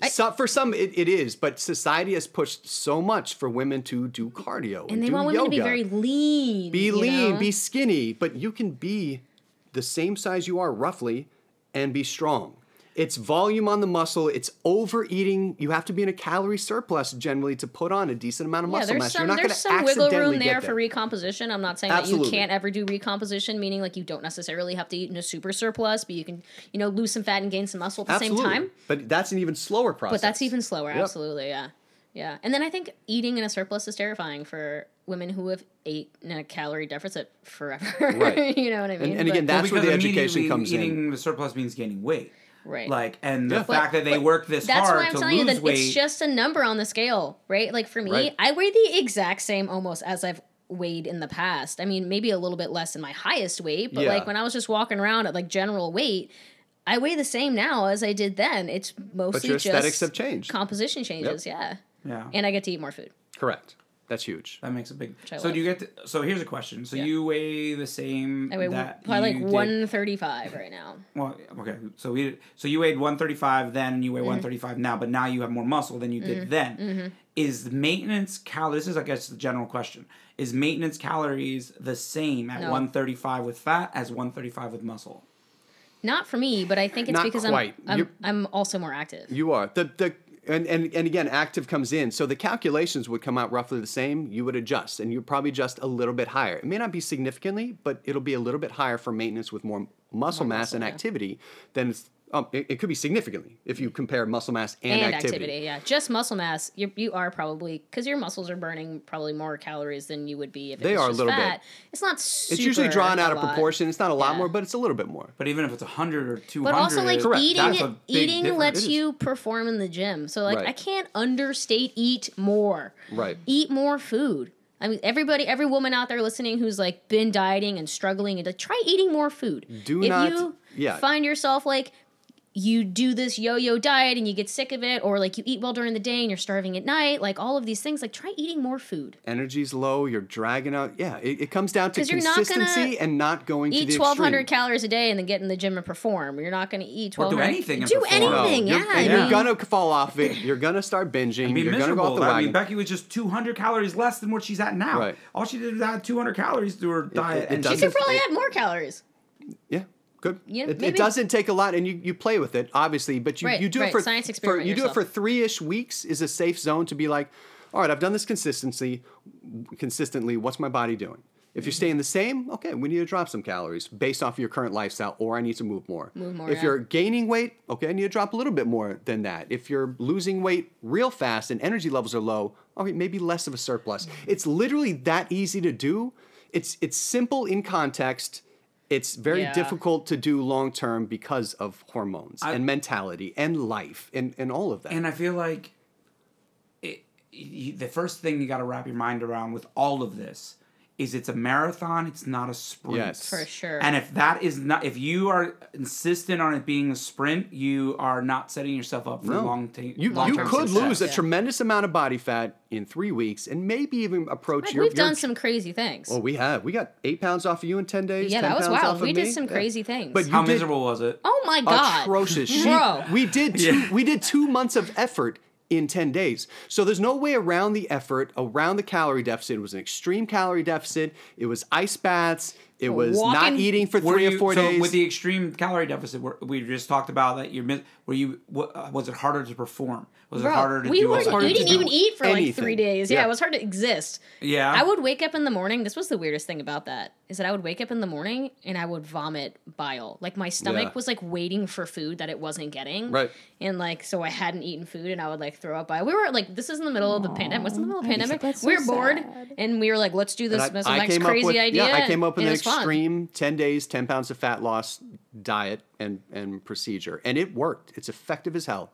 so- for some it, it is, but society has pushed so much for women to do cardio and they do want women to be very lean. be lean, know? be skinny, but you can be the same size you are roughly and be strong. It's volume on the muscle. It's overeating. You have to be in a calorie surplus generally to put on a decent amount of Yeah, muscle there's mass. some You're not going there's to some wiggle accidentally room there get for there. recomposition. I'm not saying Absolutely. that you can't ever do recomposition, meaning like you don't necessarily have to eat in a super surplus, but you can, you know, lose some fat and gain some muscle at the Absolutely. same time. But that's an even slower process. But that's even slower, Yep. absolutely, yeah. Yeah. And then I think eating in a surplus is terrifying for women who have ate in a calorie deficit forever. Right. you know what I mean? And- and again, But- That's where the education immediately comes in. eating the surplus means gaining weight. Right. Like, and the But- fact that they work this That's hard why I'm to telling you lose that weight. it's just a number on the scale, right? Like for me, Right. I weigh the exact same almost as I've weighed in the past. I mean, maybe a little bit less than my highest weight, but Yeah. like when I was just walking around at like general weight, I weigh the same now as I did then. It's mostly your just aesthetics have changed. composition changes, yeah. yeah. And I get to eat more food. Correct. That's huge. That makes a big. I So do you get? To, so here's a question. So Yeah. you weigh the same. I weigh that probably you like 135 right now. Well, okay. So we. So you weighed 135 then. Mm-hmm. You weigh 135 now, but now you have more muscle than you did then. Mm-hmm. Is maintenance cal? This is, I guess, the general question. Is maintenance calories the same at No. 135 with fat as 135 with muscle? Not for me, but I think it's Not because quite. I'm I'm, I'm also more active. You are the the and, and and again, active comes in, so the calculations would come out roughly the same. You would adjust, and you probably adjust a little bit higher. It may not be significantly, but it'll be a little bit higher for maintenance with more muscle mass muscle, and yeah. activity than it's Um, it, it could be significantly if you compare muscle mass and, and activity. activity. Yeah, just muscle mass. You you are probably because your muscles are burning probably more calories than you would be if it They was are a just little bit. It's not. Super It's usually drawn out of lot. proportion. It's not a lot Yeah. more, but it's a little bit more. But even if it's 100 or 200, But also, like Correct. eating, big eating difference. lets you perform in the gym. So like, Right. I can't understate eat more. Right. Eat more food. I mean, everybody, every woman out there listening who's like been dieting and struggling, and like, try eating more food. Do if not- you yeah. find yourself like you do this yo-yo diet and you get sick of it, or like you eat well during the day and you're starving at night, like all of these things, like try eating more food. Energy's low. You're dragging out. Yeah, it, it comes down to 'Cause you're not gonna consistency and not going to Eat the twelve hundred extreme. calories a day and then get in the gym and perform. You're not going to eat Or twelve do anything and Do perform. No, anything, you're, yeah. and I you're gonna fall off it. You're gonna start binging. be You're gonna go off miserable. the I wagon. mean, Becky was just 200 calories less than what she's at now. Right. All she did was add 200 calories to her diet. it and she could probably add more calories. Good. Yeah, it, it doesn't take a lot, and you, you play with it, obviously, but you, Right, you do right. it for Science for experiment you do it for three ish weeks is a safe zone to be like, all right, I've done this consistency, consistently. What's my body doing? If you're mm-hmm. staying the same, okay, we need to drop some calories based off of your current lifestyle, or I need to move more. Move more, If yeah. you're gaining weight, okay, I need to drop a little bit more than that. If you're losing weight real fast and energy levels are low, okay, maybe less of a surplus. It's literally that easy to do. It's it's simple in context. It's very Yeah. difficult to do long term because of hormones I- and mentality and life and, and all of that. And I feel like it, you, the first thing you got to wrap your mind around with all of this is it's a marathon. It's not a sprint. Yes. For sure. And if that is not, if you are insistent on it being a sprint, you are not setting yourself up for No. long ta- you, you long-term could success. lose a Yeah. tremendous amount of body fat in three weeks and maybe even approach Like, your. we've your- done some crazy things. Oh, we have. We got eight pounds off of you in ten days. Yeah, 10 that was pounds wild. off We did me. some Yeah. crazy things. But How did miserable was it? oh my god, atrocious. She- Bro. we did two, we did two months of effort in 10 days. So there's no way around the effort, around the calorie deficit. It was an extreme calorie deficit. It was ice baths. It was not eating for Were three you, or four so days. with the extreme calorie deficit, we just talked about that. You mis- were you uh, was it harder to perform? Was it Bro, harder to we do? all weren't. harder We to didn't do even eat for like three days. Yeah, Yeah. it was hard to exist. Yeah. I would wake up in the morning. This was the weirdest thing about that is that I would wake up in the morning and I would vomit bile. Like my stomach Yeah. was like waiting for food that it wasn't getting. Right. And like so I hadn't eaten food and I would like throw up bile. We were like this is in the middle of the pandemic. What's in the middle of the pandemic? that's so we were bored sad. and we were like, let's do this. This I, I came crazy up with, idea. Yeah, I came up with an it was fun. extreme 10 days, 10 pounds of fat loss diet and, and procedure. And it worked. It's effective as hell.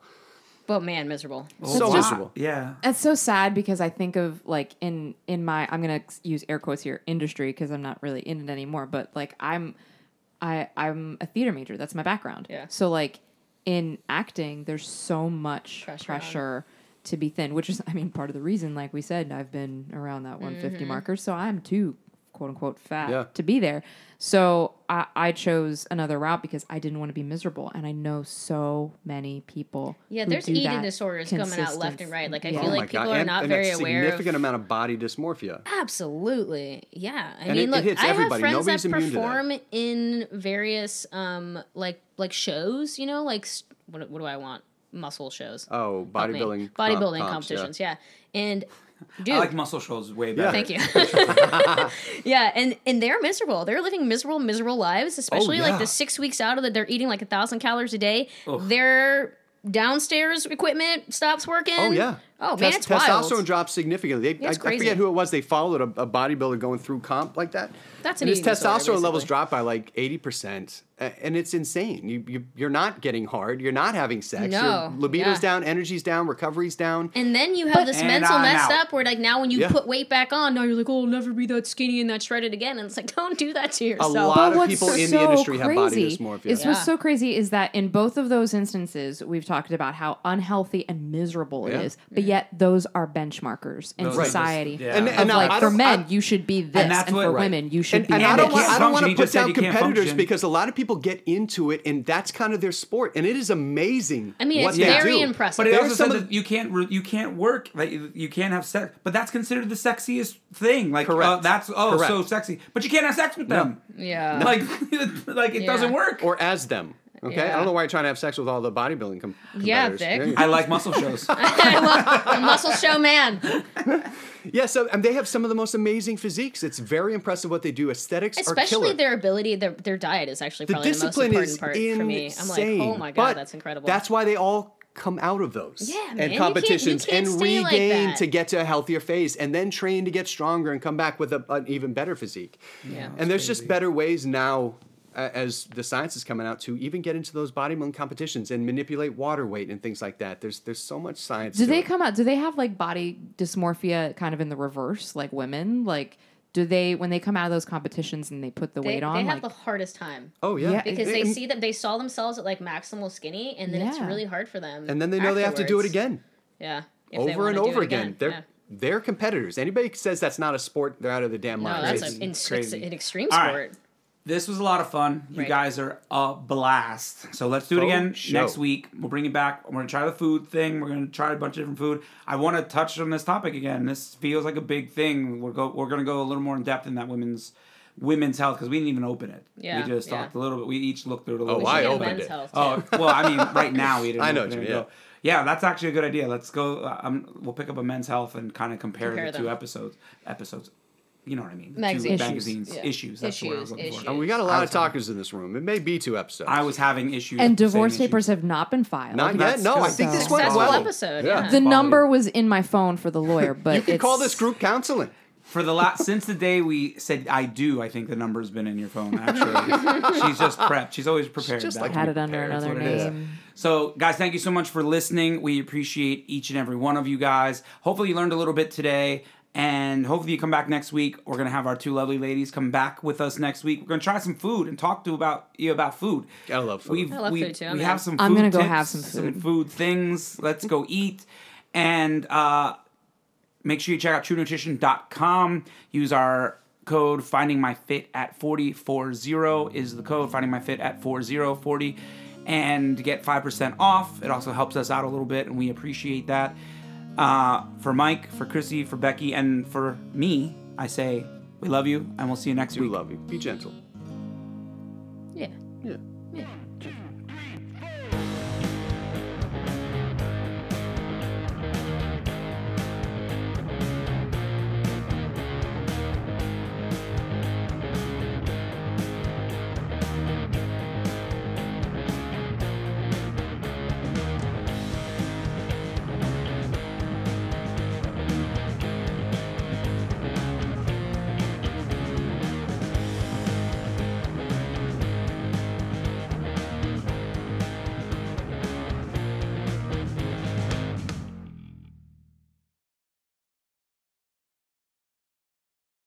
But man, miserable. So Wow. miserable. Yeah. It's so sad because I think of like in in my I'm gonna use air quotes here industry because I'm not really in it anymore. But like I'm, I I'm a theater major. That's my background. Yeah. So like in acting, there's so much Pressure pressure, to be thin, which is I mean part of the reason. Like we said, I've been around that 150 Mm-hmm. marker, so I'm too quote unquote fat Yeah. to be there. So I, I chose another route because I didn't want to be miserable, and I know so many people. Yeah, who there's do eating that disorders coming out left and right. Like I Yeah. feel Oh like my people God. are and, not and very a aware of significant amount of body dysmorphia. Absolutely. Yeah. I And mean, it- it look, hits I have friends Nobody's that immune to that. perform in various um like like shows, you know, like what, what do I want? Muscle shows. Oh, bodybuilding. bodybuilding comp- comps, yeah. competitions, yeah. And dude, I like muscle shows way better. Thank you. yeah, and and they're miserable. They're living miserable, miserable lives. Oh, especially like yeah. the six weeks out of that, they're eating like a thousand calories a day. Their downstairs equipment stops working. Oh yeah. Oh man, Tes- it's wild. testosterone drops significantly. They, I, it's I crazy. forget who it was. They followed a, a bodybuilder going through comp like that. That's and an his eating disorder, testosterone levels drop by like eighty percent, and it's insane. You, you you're not getting hard. You're not having sex. No, Your libido's yeah. down. Energy's down. Recovery's down. And then you have this mental I'm messed out. up where like now when you Yeah. put weight back on, now you're like, oh, I'll never be that skinny and that shredded again. And it's like, don't do that to yourself. A lot But of what's people in the so industry have body crazy dysmorphia. Is Yeah. what's so crazy is that in both of those instances, we've talked about how unhealthy and miserable it Yeah. is, but yet those are benchmarkers in Those are society. just- yeah. And- Of and like I for don't- men, I- you should be this, and, that's what- for Right. women, you should And, be. and And I don't, want, I don't want function. to put just said down you can't competitors function. because a lot of people get into it, and that's kind of their sport, and it is amazing. I mean, what it's they very do. impressive. But it There's also some said of- that you can't re- you can't work like you, you can't have sex, but that's considered the sexiest thing. Like uh, that's oh Correct. so sexy, but you can't have sex with them. yeah. Like like it Yeah. doesn't work. or as them. Okay, I don't know why you're trying to have sex with all the bodybuilding com- Yeah, competitors. Vic. I like muscle shows. a muscle show man. Yeah, so and they have some of the most amazing physiques. It's very impressive what they do. Aesthetics are Especially killer. their ability, their, their diet is actually the probably the most discipline important is part insane. for me. I'm like, oh my god, but that's incredible. That's why they all come out of those Yeah, man, you and can't- you competitions can't and stay like regain to get to a healthier phase and then train to get stronger and come back with a, an even better physique. Yeah. and there's just better ways now a- as the science is coming out to even get into those bodybuilding competitions and manipulate water weight and things like that. There's there's so much science. Do they it. come out? Do they have like body dysmorphia kind of in the reverse, like women? Like, do they when they come out of those competitions and they put the they, weight on? they have like, the hardest time Oh yeah, Yeah, because And- they see that they saw themselves at like maximal skinny, and then it's really hard for them. and then they know they have to do it again. Yeah, if over and over it again. They're Yeah. they're competitors. Anybody says that's not a sport, they're out of the damn No, mind. that's Crazy. an, in, Crazy. an extreme All right. Sport. This was a lot of fun. You Right. guys are a blast. So let's do it Faux again show. next week. We'll bring it back. We're gonna try the food thing. We're gonna try a bunch of different food. I want to touch on this topic again. This feels like a big thing. We're go. We're gonna go a little more in depth in that women's women's health because we didn't even open it. Yeah, we just yeah. talked a little bit. We each looked through it a little. Oh. I opened it. health, Oh well, I mean, right now we didn't. I know open what it you and mean, go- Yeah, that's actually a good idea. Let's go. Uh, um, we'll pick up a men's health and kind of compare, Compare the two episodes. Episodes. You know what I mean? The Magazines. Two Issues. magazines. Yeah. Issues. That's the word I was Issues, looking for. issues. And we got a lot of talkers in this room. It may be two episodes. I was having issues. and saying divorce issues. papers have not been filed. Not That's yet. No, I good. think this So- went Successful well. episode. Yeah. Yeah. the Quality. number was in my phone for the lawyer, but You can call this group counseling. For the last since the day we said I do, I think the number's been in your phone. Actually, she's just prepped. She's always prepared. just That like way. had it under That's another what it is. name. So, guys, thank you so much for listening. We appreciate each and every one of you guys. Hopefully, you learned a little bit today. And hopefully, you come back next week. We're gonna have our two lovely ladies come back with us next week. We're gonna try some food and talk to about you about food. Gotta love food. We've, I love we, food, too. I'm We in. have some. Food I'm gonna go tips, have some Some food. food things. Let's go eat. And uh, make sure you check out TrueNutrition.com. Use our code Finding My Fit at 4040 is the code Finding My Fit at 4040 and get 5% off. It also helps us out a little bit and we appreciate that. Uh, for Mike, for Chrissy, for Becky, and for me, I say we love you and we'll see you next do week. We love you. Be gentle. Yeah. Yeah. Yeah.